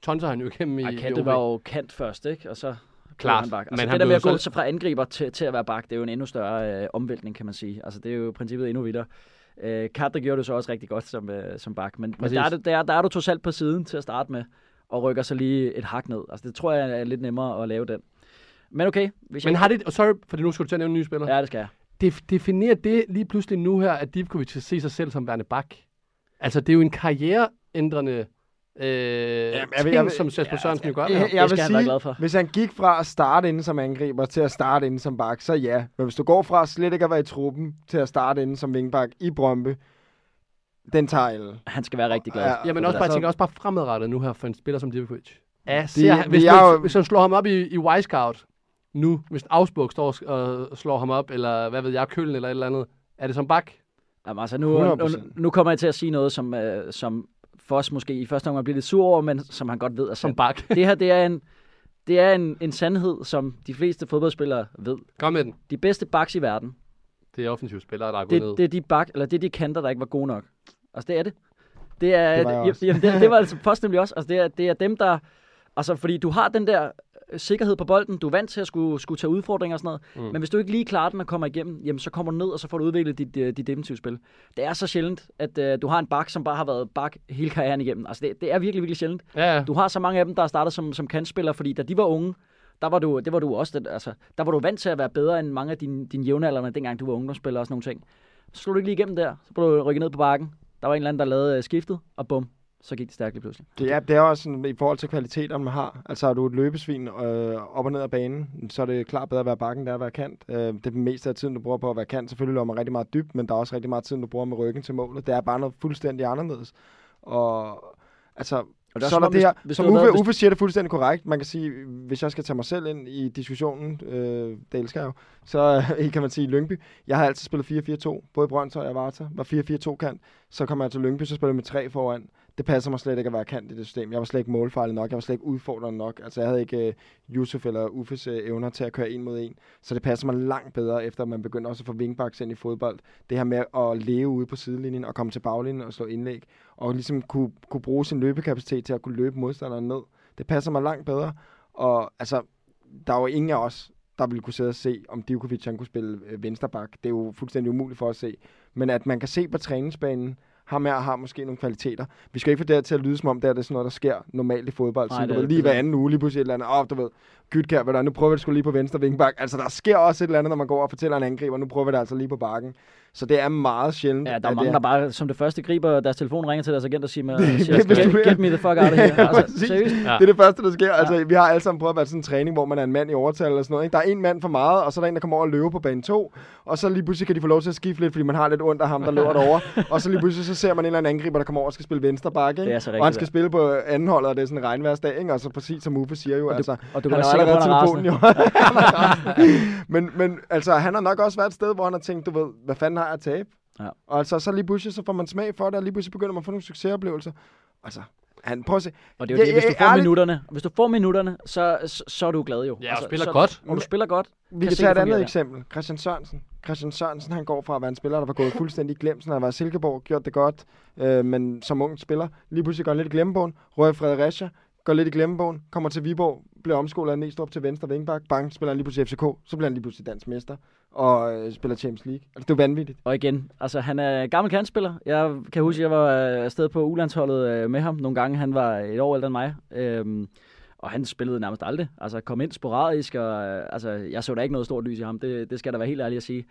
S4: tonser han jo igennem i,
S5: Kante
S4: OB.
S5: var jo kant først, ikke? Og så
S4: Klart,
S5: han bak.
S4: men
S5: Altså,
S4: han
S5: det der med at gå
S4: så-
S5: fra angriber til, til at være bak, det er jo en endnu større øh, omvæltning, kan man sige. Altså, det er jo i princippet endnu vildere. Øh, Kante gjorde det så også rigtig godt som, øh, som bak, men, men der, er, det- der, der er du trods alt på siden til at starte med, og rykker så lige et hak ned. Altså, det tror jeg er lidt nemmere at lave den. Men okay, hvis
S4: Men
S5: jeg...
S4: har det, og sorry, fordi nu skal du til at nævne en ny spiller.
S5: Ja, det skal jeg.
S4: Def, definerer det lige pludselig nu her, at Divkovic skal se sig selv som værende bak? Altså, det er jo en karriereændrende øh,
S6: jeg
S4: ting,
S6: vil- jeg
S4: som Jesper Sørensen jo gør.
S6: Jeg, jeg
S5: Det
S6: vil
S5: skal han være
S6: sige,
S5: glad for.
S6: hvis han gik fra at starte inde som angriber til at starte inde som bak, så ja. Men hvis du går fra slet ikke at være i truppen til at starte inde som vingbak i Brøndby, den tager alle.
S5: Han skal være rigtig glad.
S6: Ja,
S4: Jamen også bare, jeg tænker også bare fremadrettet nu her for en spiller som Divkovic. Ja, ser,
S6: vi
S4: hvis,
S6: er
S4: man,
S6: jo-
S4: hvis han slår ham op i, i Y-Scout nu, hvis Augsburg står og og slår ham op, eller hvad ved jeg, Køln eller et eller andet, er det som bak?
S5: Jamen, altså, nu, nu,
S6: 100%.
S5: nu kommer jeg til at sige noget, som, øh, som Foss måske i første omgang bliver lidt sur over, men som han godt ved er
S4: Som bak.
S5: det her, det er en, det er en, en sandhed, som de fleste fodboldspillere ved.
S4: Kom med den.
S5: De bedste backs i verden,
S4: Det er offensive spillere, der er gået ned.
S5: det, det er de bak, eller det er de kanter, der ikke var gode nok. Altså, det er det. Det er,
S6: Det var jeg også.
S5: Jamen, det, det var altså Foss nemlig også. Altså, det er, det er dem, der... Altså, fordi du har den der sikkerhed på bolden, du er vant til at skulle, skulle tage udfordringer og sådan noget, mm. men hvis du ikke lige klarer den og kommer igennem, jamen så kommer du ned, og så får du udviklet dit, øh, dit defensive spil. Det er så sjældent, at øh, du har en bak, som bare har været bak hele karrieren igennem. Altså det, det er virkelig, virkelig sjældent.
S4: Ja, ja.
S5: Du har så mange af dem, der er startet som, som kantspillere, fordi da de var unge, der var du, det var du også, den, altså, der var du vant til at være bedre end mange af dine, dine jævnaldrende, dengang du var ungdomsspiller og sådan nogle ting. Så slog du ikke lige igennem der, så blev du rykket ned på bakken. Der var en eller anden, der lavede øh, skiftet, og bum, så gik det stærkt lige pludselig.
S6: Det er, det er også sådan, i forhold til kvaliteterne, man har. Altså har du et løbesvin øh, op og ned af banen, så er det klart bedre at være bakken, der at være kant. Øh, det er meste af tiden, du bruger på at være kant. Selvfølgelig løber man rigtig meget dybt, men der er også rigtig meget tid, du bruger med ryggen til målet. Det er bare noget fuldstændig anderledes. Og altså,
S5: Og det er
S6: så er der det her,
S5: hvis-
S6: som Uffe,
S5: hvis-
S6: Uffe siger det fuldstændig korrekt. Man kan sige, hvis jeg skal tage mig selv ind i diskussionen, øh, det elsker jeg jo, så øh, *laughs* kan man sige Lyngby. Jeg har altid spillet 4-4-2, både i Brøndshøj og Varta, var 4-4-2 kant. Så kommer jeg til Lyngby, så spiller jeg med tre foran. Det passer mig slet ikke at være kant i det system. Jeg var slet ikke målfejlet nok, jeg var slet ikke udfordrende nok. Altså jeg havde ikke øh, Yusuf eller Uffes øh, evner til at køre en mod en. Så det passer mig langt bedre, efter man begynder også at få wingbacks ind i fodbold. Det her med at leve ude på sidelinjen og komme til baglinjen og slå indlæg. Og ligesom kunne, kunne bruge sin løbekapacitet til at kunne løbe modstanderen ned. Det passer mig langt bedre. Og altså, der er jo ingen af os, der ville kunne sidde og se, om Divkovic han kunne spille øh, vensterbak. Det er jo fuldstændig umuligt for at se. Men at man kan se på træningsbanen, ham her har måske nogle kvaliteter. Vi skal ikke få det her til at lyde som om, det er, det sådan noget, der sker normalt i fodbold.
S5: Nej, det
S6: du ved, lige hver anden uge, lige pludselig et eller andet. Åh, du ved, Gytkær, der, nu prøver vi det sgu lige på venstre vingbak. Altså, der sker også et eller andet, når man går og fortæller en angriber, nu prøver vi det altså lige på bakken. Så det er meget sjældent.
S5: Ja, der er mange,
S6: det
S5: der bare som det første griber deres telefon, ringer til deres agent og siger, med,
S6: Det-
S5: siger get, get me the fuck out of *laughs* here.
S6: Ja,
S5: altså, seriøst.
S4: Ja.
S6: Det er det første, der sker. Altså, vi har alle sammen prøvet at være sådan en træning, hvor man er en mand i overtal eller sådan noget. Ikke? Der er en mand for meget, og så er der en, der kommer over og løber på bane 2. Og så lige pludselig kan de få lov til at skifte lidt, fordi man har lidt ondt af ham, der løber derovre. *laughs* og så lige pludselig så ser man en eller anden angriber, der kommer over og skal spille venstre bakke.
S5: Det er så
S6: Og han skal spille på anden hold, og det er sådan en regnværsdag. Ikke? Og så præcis som Uffe siger jo,
S5: Og du,
S6: altså,
S5: og du
S6: han
S5: kan
S6: har allerede
S5: er
S6: telefonen jo. *laughs* men, men altså, han har nok også været et sted, hvor han har tænkt, du ved, hvad fanden har at tabe?
S5: Ja.
S6: Og altså, så lige pludselig, så får man smag for det, og lige pludselig begynder man at få nogle succesoplevelser. Altså, han, prøv at se.
S5: Og det er jo
S6: Ja,
S5: det, hvis du får
S6: ærligt.
S5: minutterne, hvis du får minutterne, så, så, så er du glad jo. Altså,
S4: Ja, og spiller
S5: så,
S4: godt.
S5: Og du spiller godt.
S6: Vi kan
S5: se,
S6: tage et andet eksempel. Christian Sørensen. Christian Sørensen, han går fra at være en spiller, der var gået fuldstændig glemt. Han har været i Silkeborg, gjort det godt, øh, men som ung spiller. Lige pludselig går han lidt i glemmebogen. Røg Fredericia, går lidt i glemmebogen, kommer til Viborg, bliver omskolet af Næstrup til venstre vingbak. Bang, spiller han lige pludselig FCK. Så bliver han lige pludselig dansk mester og øh, spiller Champions League. Altså, det er vanvittigt.
S5: Og igen, altså han er gammel kantspiller. Jeg kan huske, at jeg var øh, afsted på ulandsholdet øh, med ham nogle gange. Han var et år ældre end mig. Øhm, og han spillede nærmest aldrig. Altså kom ind sporadisk, og øh, altså, jeg så da ikke noget stort lys i ham. Det, det skal der være helt ærligt at sige.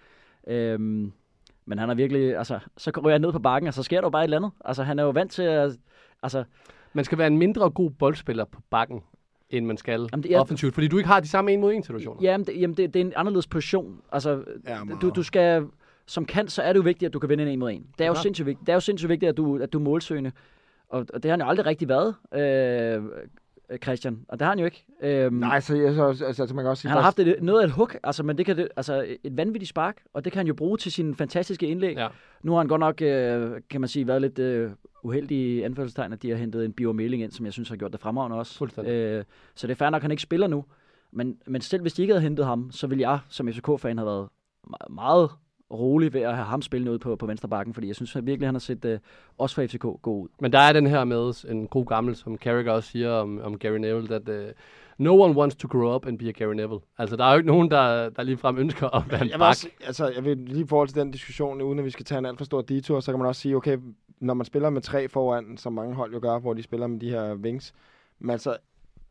S5: Øhm, men han er virkelig, altså, så ryger jeg ned på bakken, og så sker der jo bare et eller andet. Altså, han er jo vant til at, altså,
S4: man skal være en mindre god boldspiller på bakken, end man skal
S5: Jamen, det er-
S4: offensivt, fordi du ikke har de samme en mod en situationer.
S5: jamen, det, jamen det, det er en anderledes position. Altså,
S6: Ja,
S5: du, du skal, som kant, så er det jo vigtigt, at du kan vinde en en mod en. Det er jo
S4: Klart.
S5: sindssygt vigtigt. Det er jo sindssygt vigtigt, at du, at du er målsøgende. Og, og det har han jo aldrig rigtig været, øh, Christian. Og det har han jo ikke. Øhm,
S6: Nej, så jeg, så, altså, altså, man kan også sige...
S5: han har haft et, noget af et hook, altså, men det kan det, altså et vanvittigt spark, og det kan han jo bruge til sine fantastiske indlæg.
S4: Ja.
S5: Nu har han godt nok, øh, kan man sige, været lidt øh, uheldig i anførselstegn, at de har hentet en Bio Meling ind, som jeg synes har gjort det fremragende også.
S4: Fuldstændig.
S5: Øh, så det er fair nok, at han ikke spiller nu. Men, men selv hvis de ikke havde hentet ham, så ville jeg som FCK-fan have været me- meget rolig ved at have ham spillende ude på, på venstre bakken, fordi jeg synes at virkelig, han har set øh, også for FCK god ud.
S4: Men der er den her med en god gammel, som Carragher også siger om, om Gary Neville, at uh, no one wants to grow up and be a Gary Neville. Altså, der er jo ikke nogen, der, der ligefrem ønsker at være en
S6: Jeg vil,
S4: bak.
S6: også, altså, jeg vil lige i forhold til den diskussion, uden at vi skal tage en alt for stor detur, så kan man også sige, okay, når man spiller med tre foran, som mange hold jo gør, hvor de spiller med de her wings, men altså,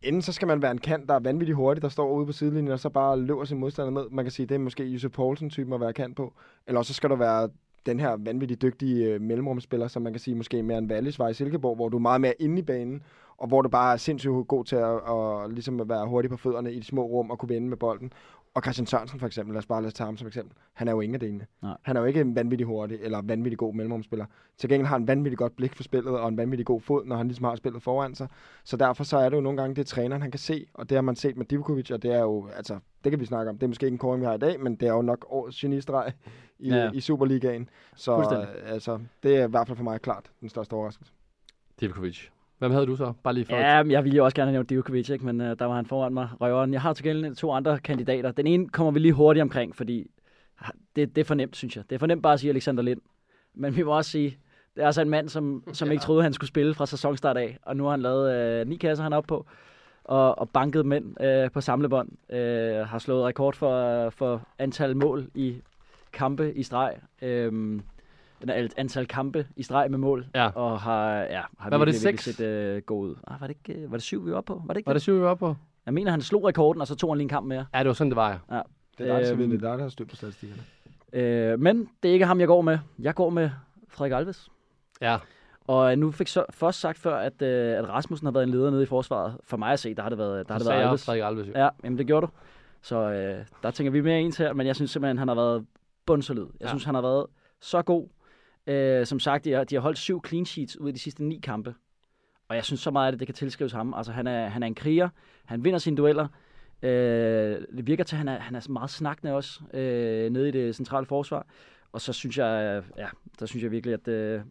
S6: enten så skal man være en kant, der er vanvittigt hurtig, der står ude på sidelinjen, og så bare løber sin modstander ned. Man kan sige, det er måske Josef Poulsen-typen at være kant på. Eller så skal du være den her vanvittigt dygtige øh, mellemrumspiller, som man kan sige måske mere en Wallis var i Silkeborg, hvor du er meget mere inde i banen, og hvor du bare er sindssygt god til at, at, ligesom at være hurtig på fødderne i de små rum og kunne vende med bolden. Og Christian Sørensen for eksempel, lad os bare lade tage ham som eksempel. Han er jo ingen af delene.
S5: Nej.
S6: Han er jo ikke en vanvittig hurtig eller vanvittig god mellemrumspiller. Til gengæld har han vanvittigt godt blik for spillet og en vanvittig god fod, når han ligesom har spillet foran sig. Så derfor så er det jo nogle gange det træneren han kan se, og det har man set med Divkovic, og det er jo, altså, det kan vi snakke om. Det er måske ikke en kåring, vi har i dag, men det er jo nok årets genistreg i,
S5: Ja.
S6: i Superligaen. Så altså, det er i hvert fald for mig klart den største overraskelse.
S4: Divkovic. Hvem havde du så? Bare lige for
S5: Ja, men jeg ville jo også gerne have nævnt Djokovic, ikke? men øh, der var han foran mig, røveren. Jeg har til gengæld to andre kandidater. Den ene kommer vi lige hurtigt omkring, fordi det, det er for nemt, synes jeg. Det er for nemt bare at sige Alexander Lind. Men vi må også sige, det er altså en mand, som, som ikke troede, han skulle spille fra sæsonstart af. Og nu har han lavet øh, ni kasser, han er oppe på. Og, og banket mænd øh, på samlebånd. Øh, har slået rekord for, for antal mål i kampe i streg. Øh, antal kampe i streg med mål.
S4: Ja.
S5: Og har, ja, har
S4: Hvad var det,
S5: virkelig, set øh, god ud. Ah, var, det ikke, øh, var det syv, vi var oppe på? Var det ikke
S4: Var det syv, vi var på?
S5: Jeg mener, han slog rekorden, og så tog han lige en kamp mere.
S4: Ja, det var sådan, det var, ja.
S6: Det er dig,
S5: Øhm,
S6: øhm, det er dig der har styr på statistikkerne.
S5: Øh, men det er ikke ham, jeg går med. Jeg går med Frederik Alves.
S4: Ja,
S5: Og nu fik så først sagt før, at, øh, at Rasmussen har været en leder nede i forsvaret. For mig at se, der har det været, der har
S4: så
S5: det været Alves.
S4: Frederik Alves. jo.
S5: Ja, jamen det gjorde du. Så øh, der tænker vi mere ens her, men jeg synes simpelthen, han har været bundsolid. Jeg
S4: Ja.
S5: synes, han har været så god. Øh, som sagt, de har, de har holdt syv clean sheets ud af de sidste ni kampe. Og jeg synes så meget af det, det kan tilskrives ham. Altså, han er, han er en kriger. Han vinder sine dueller. Øh, det virker til, at han er, han er meget snakkende også øh, nede i det centrale forsvar. Og så synes jeg, ja, der synes jeg virkelig, at... Øh,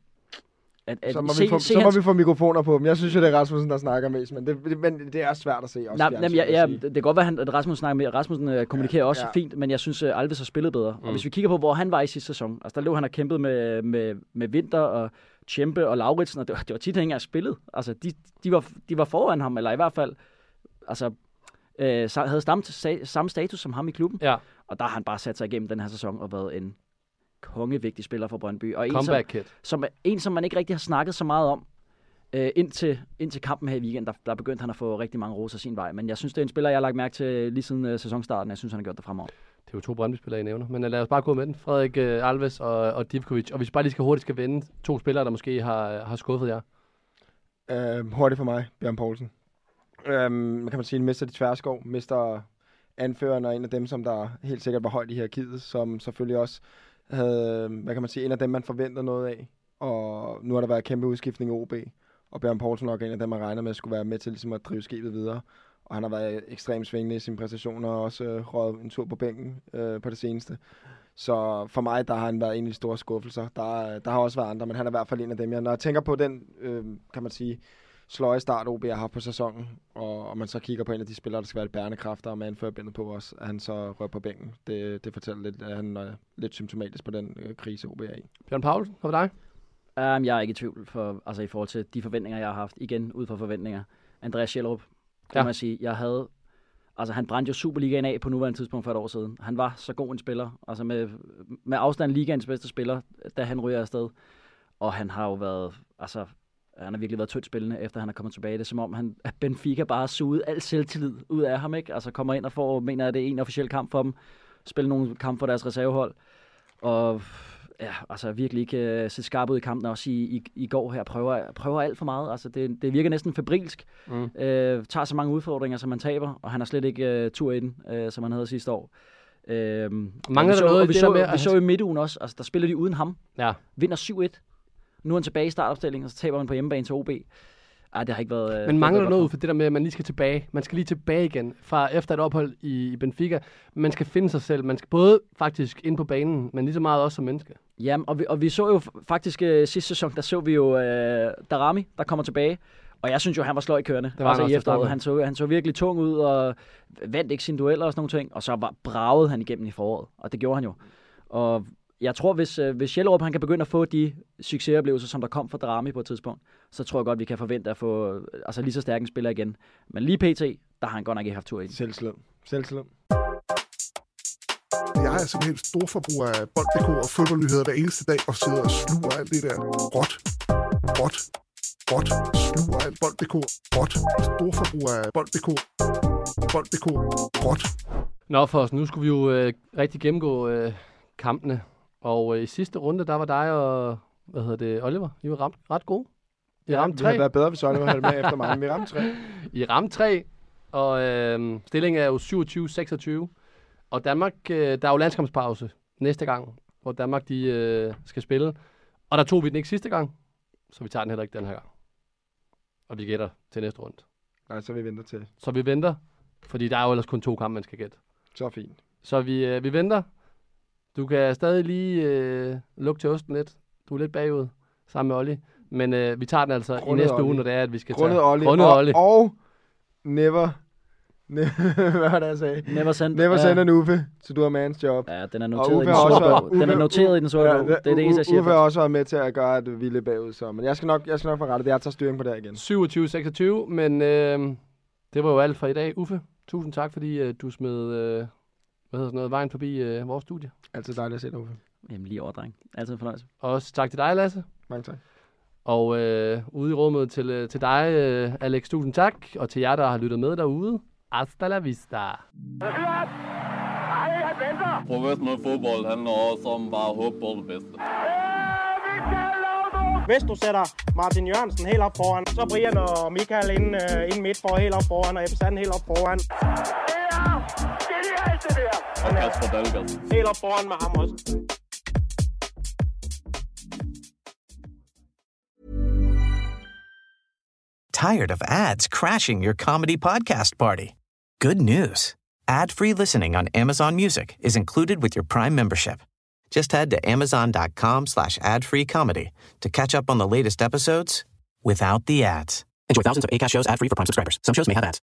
S5: at, at
S6: Så må,
S5: se-
S6: vi få,
S5: se
S6: så må
S5: hans-
S6: vi få mikrofoner på dem. Jeg synes jo, det er Rasmussen, der snakker mest, men det, det, men det er svært at se også.
S5: Nej, nej, ja, ja, det kan godt være, han- at Rasmussen snakker med. Rasmussen øh, kommunikerer også
S6: ja.
S5: ja. fint, men jeg synes, at Alves har spillet bedre. Mm. Og hvis vi kigger på, hvor han var i sidste sæson, altså der lå han og kæmpede med, med, med Vinter og Tjempe og Lauritsen, og det var, det var tit, han ikke engang spillet. Altså, de, de, var, de var foran ham, eller i hvert fald altså, øh, havde samme, samme status som ham i klubben.
S4: Ja,
S5: Og der har han bare sat sig igennem den her sæson og været en kongevigtig spiller for Brøndby. Og en, som,
S4: comeback kid.
S5: som, er- en, som man ikke rigtig har snakket så meget om, øh, indtil, indtil kampen her i weekenden, der, der begyndte han at få rigtig mange roser sin vej. Men jeg synes, det er en spiller, jeg har lagt mærke til lige siden øh, sæsonstarten. Jeg synes, han har gjort det fremover.
S4: Det er jo to Brøndby-spillere, I nævner. Men øh, lad os bare gå med den. Frederik øh, Alves og, og Divkovic. Og hvis vi bare lige skal hurtigt skal vende to spillere, der måske har, har skuffet jer.
S6: Øh, hurtigt for mig, Bjørn Poulsen. Øh, kan man sige, mister de tværskov, mister anføreren og en af dem, som der helt sikkert var højt i hierarkiet, som selvfølgelig også havde, hvad kan man sige, en af dem, man forventer noget af. Og nu har der været kæmpe udskiftning i OB, og Bjørn Poulsen nok en af dem, man regner med skulle være med til ligesom at drive skibet videre. Og han har været ekstremt svingende i sine præstationer, og også øh, røget en tur på bænken øh, på det seneste. Så for mig, der har han været en af de store skuffelser. Der, øh, der har også været andre, men han er i hvert fald en af dem. Jeg, når jeg tænker på den, øh, kan man sige, sløje start, OB har på sæsonen, og, og man så kigger på en af de spillere, der skal være et bærende kræfter, og man anfører bindet på os, at han så rører på bænken. Det, det fortæller lidt, at han er lidt symptomatisk på den øh, krise, OB er i.
S4: Bjørn Paulsen, hvad dig?
S5: Um, jeg er ikke i tvivl for, altså i forhold til de forventninger, jeg har haft. Igen, ud fra forventninger. Andreas Schellerup, kan
S4: Ja.
S5: man sige. Jeg havde, altså han brændte jo Superligaen af på nuværende tidspunkt for et år siden. Han var så god en spiller. Altså med, med afstand ligaens bedste spiller, da han ryger afsted. Og han har jo været, altså han har virkelig været tyndt spillende, efter han er kommet tilbage. Det er som om, han, at Benfica bare har suget al selvtillid ud af ham, ikke? Altså kommer ind og får, mener at det er en officiel kamp for dem. Spiller nogle kamp for deres reservehold. Og ja, altså virkelig ikke uh, se skarp ud i kampen, også i, i, i går her, prøver, prøver alt for meget. Altså det, det virker næsten febrilsk.
S4: Mm.
S5: Uh, tager så mange udfordringer, som man taber, og han har slet ikke uh, tur i den, uh, som han havde sidste år. Uh,
S4: Mangler
S5: vi
S4: der
S5: så,
S4: noget
S5: vi
S4: det
S5: så,
S4: med,
S5: vi så
S4: han-
S5: i midtugen også, altså der spiller de uden ham.
S4: Ja.
S5: Vinder 7-1. Nu er han tilbage i startopstillingen, og så taber man på hjemmebane til OB. Ej, det har ikke været... øh, det
S4: Men mangler noget for det der med, at man lige skal tilbage? Man skal lige tilbage igen fra efter et ophold i, i Benfica. Man skal finde sig selv. Man skal både faktisk ind på banen, men lige så meget også som menneske.
S5: Jamen, og vi, og vi så jo faktisk øh, sidste sæson, der så vi jo øh, Darami, der kommer tilbage. Og jeg synes jo, han var sløj kørende.
S4: var han
S5: altså
S4: også
S5: i efteråret. Han så, han så virkelig tung ud og vandt ikke sine dueller og sådan nogle ting. Og så var, bragede han igennem i foråret. Og det gjorde han jo. Og jeg tror, hvis, øh, hvis Sjællerup han kan begynde at få de succesoplevelser, som der kom fra Darami på et tidspunkt, så tror jeg godt, vi kan forvente at få øh, altså lige så stærk en spiller igen. Men lige pt, der har han godt nok ikke haft tur i. den.
S6: Selvslid. Selvslid.
S8: Jeg er simpelthen stor forbruger af bold.dk og fodboldnyheder hver eneste dag, og sidder og sluger alt det der råt, råt, råt, sluger alt bold.dk, råt, stor forbruger af bold.dk, bold.dk, råt.
S4: Nå, for os, nu skulle vi jo øh, rigtig gennemgå øh, kampene. Og øh, i sidste runde, der var dig og, hvad hedder det, Oliver, I var ramt, ret gode. I
S6: Ja,
S4: ramte
S6: vi havde
S4: tre.
S6: været bedre, hvis Oliver havde med efter mig, vi ramte tre. *laughs*
S4: I ramte tre, og øh, stillingen er jo 27-26. Og Danmark, øh, der er jo landskampspause næste gang, hvor Danmark de, øh, skal spille. Og der tog vi den ikke sidste gang, så vi tager den heller ikke den her gang. Og vi gætter til næste runde.
S6: Nej, så vi venter til.
S4: Så vi venter, fordi der er jo ellers kun to kampe, man skal gætte.
S6: Så fint.
S4: Så vi, øh, vi venter. Du kan stadig lige øh, lukke til osten lidt. Du er lidt bagud sammen med Olli. Men øh, vi tager den altså
S6: Grundet
S4: i næste uge,
S6: Olli.
S4: når det er, at vi skal
S6: Grundet
S4: tage...
S6: Olli.
S4: Grundet
S6: og,
S4: Olli.
S6: og never, never, *laughs* hvad var det, jeg sagde?
S5: Never send,
S6: Never
S5: ja.
S6: send an Uffe to do a man's job.
S5: Ja, den er noteret, i den,
S6: har også
S5: sorte bog. den er
S6: Uffe-
S5: noteret i den sorte bog. Det er det eneste, jeg siger.
S6: Uffe har også været med til at gøre, at vi er lidt bagud, så. Men jeg skal nok, jeg skal nok få rettet det. Jeg tager styring på det igen.
S4: 27-26, men øh, det var jo alt for i dag. Uffe, tusind tak, fordi øh, du smed øh, hvad hedder sådan noget, vejen forbi øh, vores studie.
S6: Altid dejligt at se dig, Uffe.
S5: Jamen lige over, dreng. Altid en fornøjelse.
S4: Og også tak til dig, Lasse.
S6: Mange tak.
S4: Og øh, ude i rummet til, øh, til dig, øh, Alex, tusind tak. Og til jer, der har lyttet med derude. Hasta la vista.
S2: Professionel fodbold handler også om bare at håbe på det bedste.
S3: Hvis du sætter Martin Jørgensen helt op foran, så Brian og Michael ind, uh, ind midt for helt op foran, og Ebbe Sand helt op foran.
S2: Og Kasper Dahlgaard.
S3: Foran med ham også.
S9: Tired of ads crashing your comedy podcast party? Good news. Ad-free listening on Amazon Music is included with your Prime membership. Just head to amazon.com slash ad-free comedy to catch up on the latest episodes without the ads. Enjoy thousands of ACAST shows ad-free for Prime subscribers. Some shows may have ads.